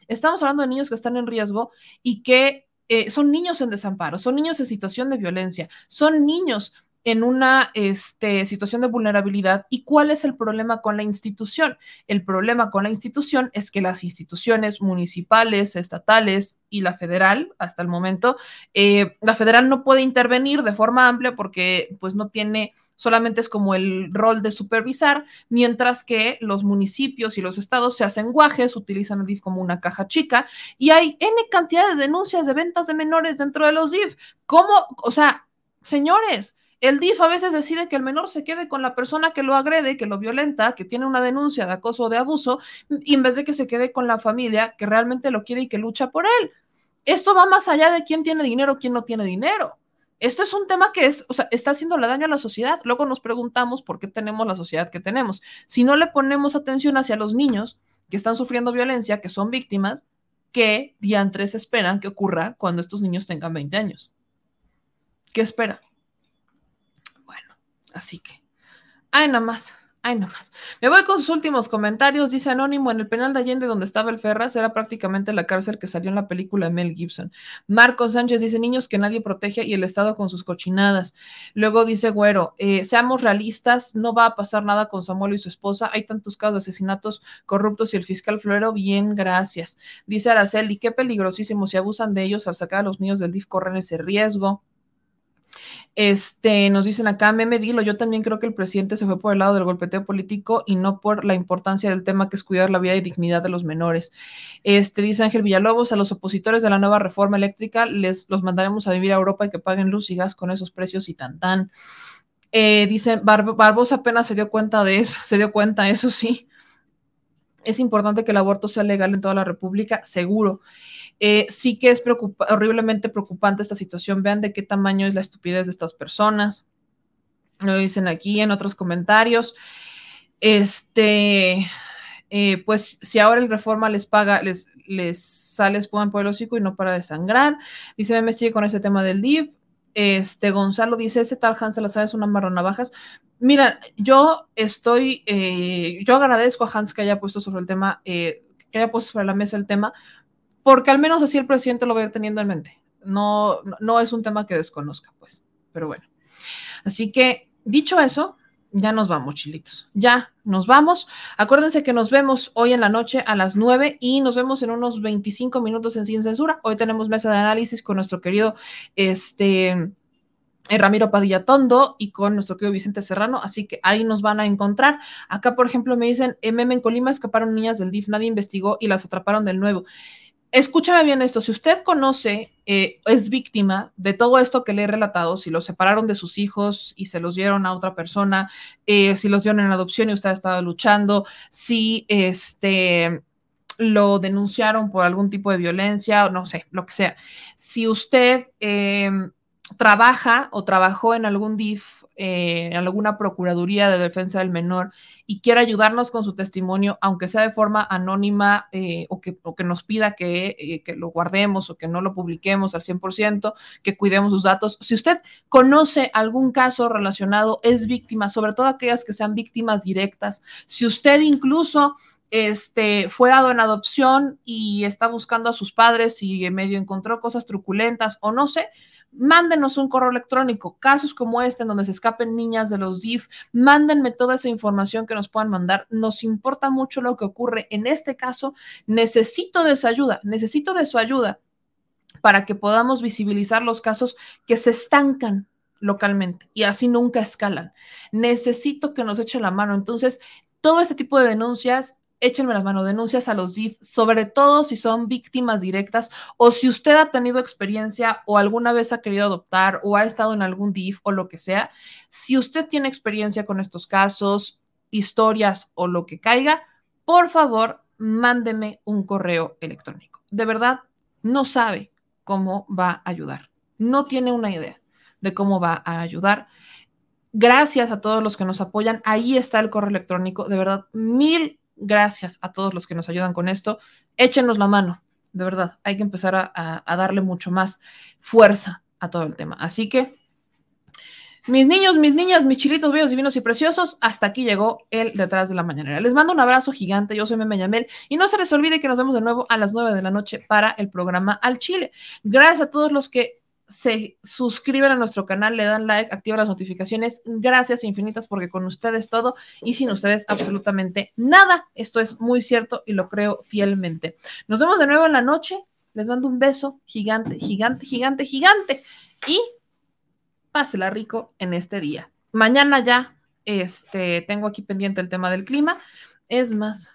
Estamos hablando de niños que están en riesgo y que eh, son niños en desamparo, son niños en situación de violencia, son niños en una este, situación de vulnerabilidad. ¿Y cuál es el problema con la institución? El problema con la institución es que las instituciones municipales, estatales y la federal, hasta el momento, eh, la federal no puede intervenir de forma amplia porque pues no tiene solamente es como el rol de supervisar, mientras que los municipios y los estados se hacen guajes, utilizan el DIF como una caja chica y hay N cantidad de denuncias de ventas de menores dentro de los DIF. ¿Cómo? O sea, señores, el DIF a veces decide que el menor se quede con la persona que lo agrede, que lo violenta, que tiene una denuncia de acoso o de abuso, y en vez de que se quede con la familia que realmente lo quiere y que lucha por él. Esto va más allá de quién tiene dinero, quién no tiene dinero. Esto es un tema que es, o sea, está haciéndole daño a la sociedad. Luego nos preguntamos por qué tenemos la sociedad que tenemos. Si no le ponemos atención hacia los niños que están sufriendo violencia, que son víctimas, ¿qué diantres esperan que ocurra cuando estos niños tengan 20 años? ¿Qué espera? Bueno, así que, ay, nada más. Ay, no más. Me voy con sus últimos comentarios. Dice Anónimo, en el penal de Allende donde estaba el Ferraz era prácticamente la cárcel que salió en la película de Mel Gibson. Marcos Sánchez dice, niños que nadie protege y el Estado con sus cochinadas. Luego dice Güero, eh, seamos realistas, no va a pasar nada con Samuel y su esposa. Hay tantos casos de asesinatos corruptos y el fiscal Florero, bien, gracias. Dice Araceli, qué peligrosísimo, si abusan de ellos al sacar a los niños del DIF corren ese riesgo. Este, nos dicen acá, Meme Dilo, yo también creo que el presidente se fue por el lado del golpeteo político y no por la importancia del tema que es cuidar la vida y dignidad de los menores. Este, dice Ángel Villalobos, a los opositores de la nueva reforma eléctrica les los mandaremos a vivir a Europa y que paguen luz y gas con esos precios y tan tan. Eh, dicen, Barbosa apenas se dio cuenta de eso, se dio cuenta, eso sí. Es importante que el aborto sea legal en toda la República, seguro. Eh, sí que es horriblemente preocupante esta situación. Vean de qué tamaño es la estupidez de estas personas. Lo dicen aquí en otros comentarios. Este, eh, pues si ahora el reforma les paga, les, les sale espuma por el y no para de sangrar. Dice, me sigue con ese tema del DIV. Este, Gonzalo dice, ese tal Hans Salazar es una marronavajas. Mira, yo estoy, eh, yo agradezco a Hans que haya puesto sobre el tema, que haya puesto sobre la mesa el tema, porque al menos así el presidente lo va a ir teniendo en mente. No, no es un tema que desconozca, pues, pero bueno. Así que, dicho eso, ya nos vamos, chilitos. Ya nos vamos. Acuérdense que nos vemos hoy en la noche a las 9 y nos vemos en unos 25 minutos en Sin Censura. Hoy tenemos mesa de análisis con nuestro querido este, Ramiro Padilla Tondo y con nuestro querido Vicente Serrano, así que ahí nos van a encontrar. Acá, por ejemplo, me dicen, MM en Colima escaparon niñas del DIF, nadie investigó y las atraparon del nuevo escúchame bien esto, si usted conoce, eh, es víctima de todo esto que le he relatado, si lo separaron de sus hijos y se los dieron a otra persona, eh, si los dieron en adopción y usted ha estado luchando, si este lo denunciaron por algún tipo de violencia, o no sé, lo que sea. Si usted em, trabaja o trabajó en algún DIF eh, alguna Procuraduría de Defensa del Menor y quiera ayudarnos con su testimonio, aunque sea de forma anónima eh, o, que, que, nos pida que, eh, que, lo guardemos o que no lo publiquemos al 100%, que cuidemos sus datos. Si usted conoce algún caso relacionado, es víctima, sobre todo aquellas que sean víctimas directas, si usted incluso este, fue dado en adopción y está buscando a sus padres y en medio encontró cosas truculentas o no sé, mándenos un correo electrónico, casos como este en donde se escapen niñas de los DIF, mándenme toda esa información que nos puedan mandar. Nos importa mucho lo que ocurre en este caso. Necesito de su ayuda, necesito de su ayuda para que podamos visibilizar los casos que se estancan localmente y así nunca escalan. Necesito que nos eche la mano. Entonces, todo este tipo de denuncias échenme las manos, denuncias a los DIF, sobre todo si son víctimas directas o si usted ha tenido experiencia o alguna vez ha querido adoptar o ha estado en algún DIF o lo que sea. Si usted tiene experiencia con estos casos, historias o lo que caiga, por favor, mándeme un correo electrónico. De verdad, no sabe cómo va a ayudar. No tiene una idea de cómo va a ayudar. Gracias a todos los que nos apoyan. Ahí está el correo electrónico. De verdad, mil Gracias a todos los que nos ayudan con esto. Échenos la mano, de verdad. Hay que empezar a, darle mucho más fuerza a todo el tema. Así que, mis niños, mis niñas, mis chilitos bellos, divinos y preciosos, hasta aquí llegó el detrás de la mañanera. Les mando un abrazo gigante. Yo soy Meme Yamel y no se les olvide que nos vemos de nuevo a las 9 de la noche para el programa Al Chile. Gracias a todos los que se suscriben a nuestro canal, le dan like, activan las notificaciones. Gracias infinitas porque con ustedes todo y sin ustedes absolutamente nada. Esto es muy cierto y lo creo fielmente. Nos vemos de nuevo en la noche. Les mando un beso gigante, gigante, gigante, gigante y pásela rico en este día. Mañana ya este, tengo aquí pendiente el tema del clima. Es más,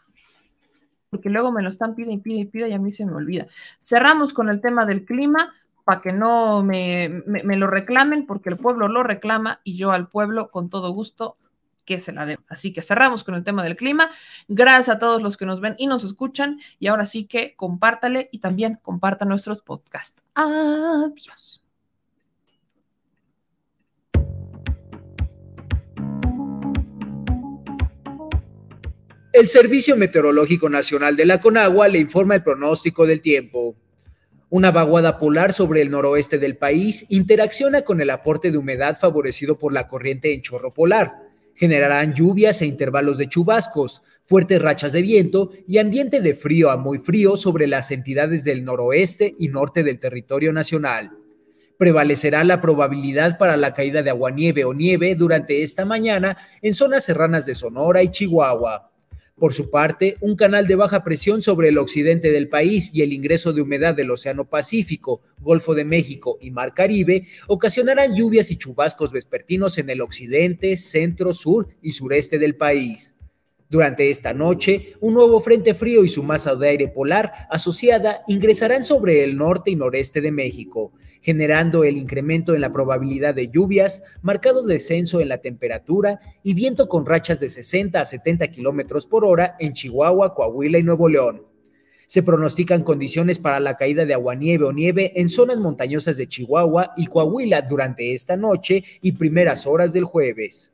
porque luego me lo están pide y pide y pide y a mí se me olvida. Cerramos con el tema del clima para que no me, me, lo reclamen, porque el pueblo lo reclama y yo al pueblo con todo gusto que se la debo. Así que cerramos con el tema del clima. Gracias a todos los que nos ven y nos escuchan. Y ahora sí que compártale y también comparta nuestros podcasts. Adiós. El Servicio Meteorológico Nacional de la Conagua le informa el pronóstico del tiempo. Una vaguada polar sobre el noroeste del país interacciona con el aporte de humedad favorecido por la corriente en chorro polar. Generarán lluvias e intervalos de chubascos, fuertes rachas de viento y ambiente de frío a muy frío sobre las entidades del noroeste y norte del territorio nacional. Prevalecerá la probabilidad para la caída de aguanieve o nieve durante esta mañana en zonas serranas de Sonora y Chihuahua. Por su parte, un canal de baja presión sobre el occidente del país y el ingreso de humedad del Océano Pacífico, Golfo de México y Mar Caribe ocasionarán lluvias y chubascos vespertinos en el occidente, centro, sur y sureste del país. Durante esta noche, un nuevo frente frío y su masa de aire polar asociada ingresarán sobre el norte y noreste de México, generando el incremento en la probabilidad de lluvias, marcado descenso en la temperatura y viento con rachas de 60 a 70 kilómetros por hora en Chihuahua, Coahuila y Nuevo León. Se pronostican condiciones para la caída de aguanieve o nieve en zonas montañosas de Chihuahua y Coahuila durante esta noche y primeras horas del jueves.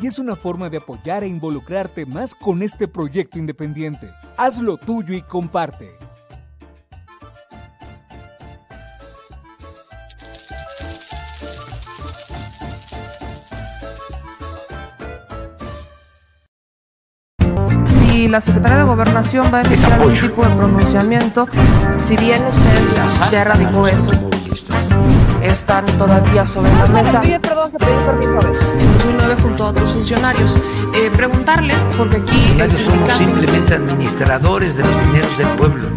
y es una forma de apoyar e involucrarte más con este proyecto independiente. Hazlo tuyo y comparte. Si la Secretaría de Gobernación va a emitir algún tipo de pronunciamiento, si bien usted ya erradicó eso, están todavía sobre la mesa. perdón, que permiso. En 2009 junto a otros funcionarios. Eh, preguntarle, porque aquí... Los funcionarios somos simplemente administradores de los dineros del pueblo.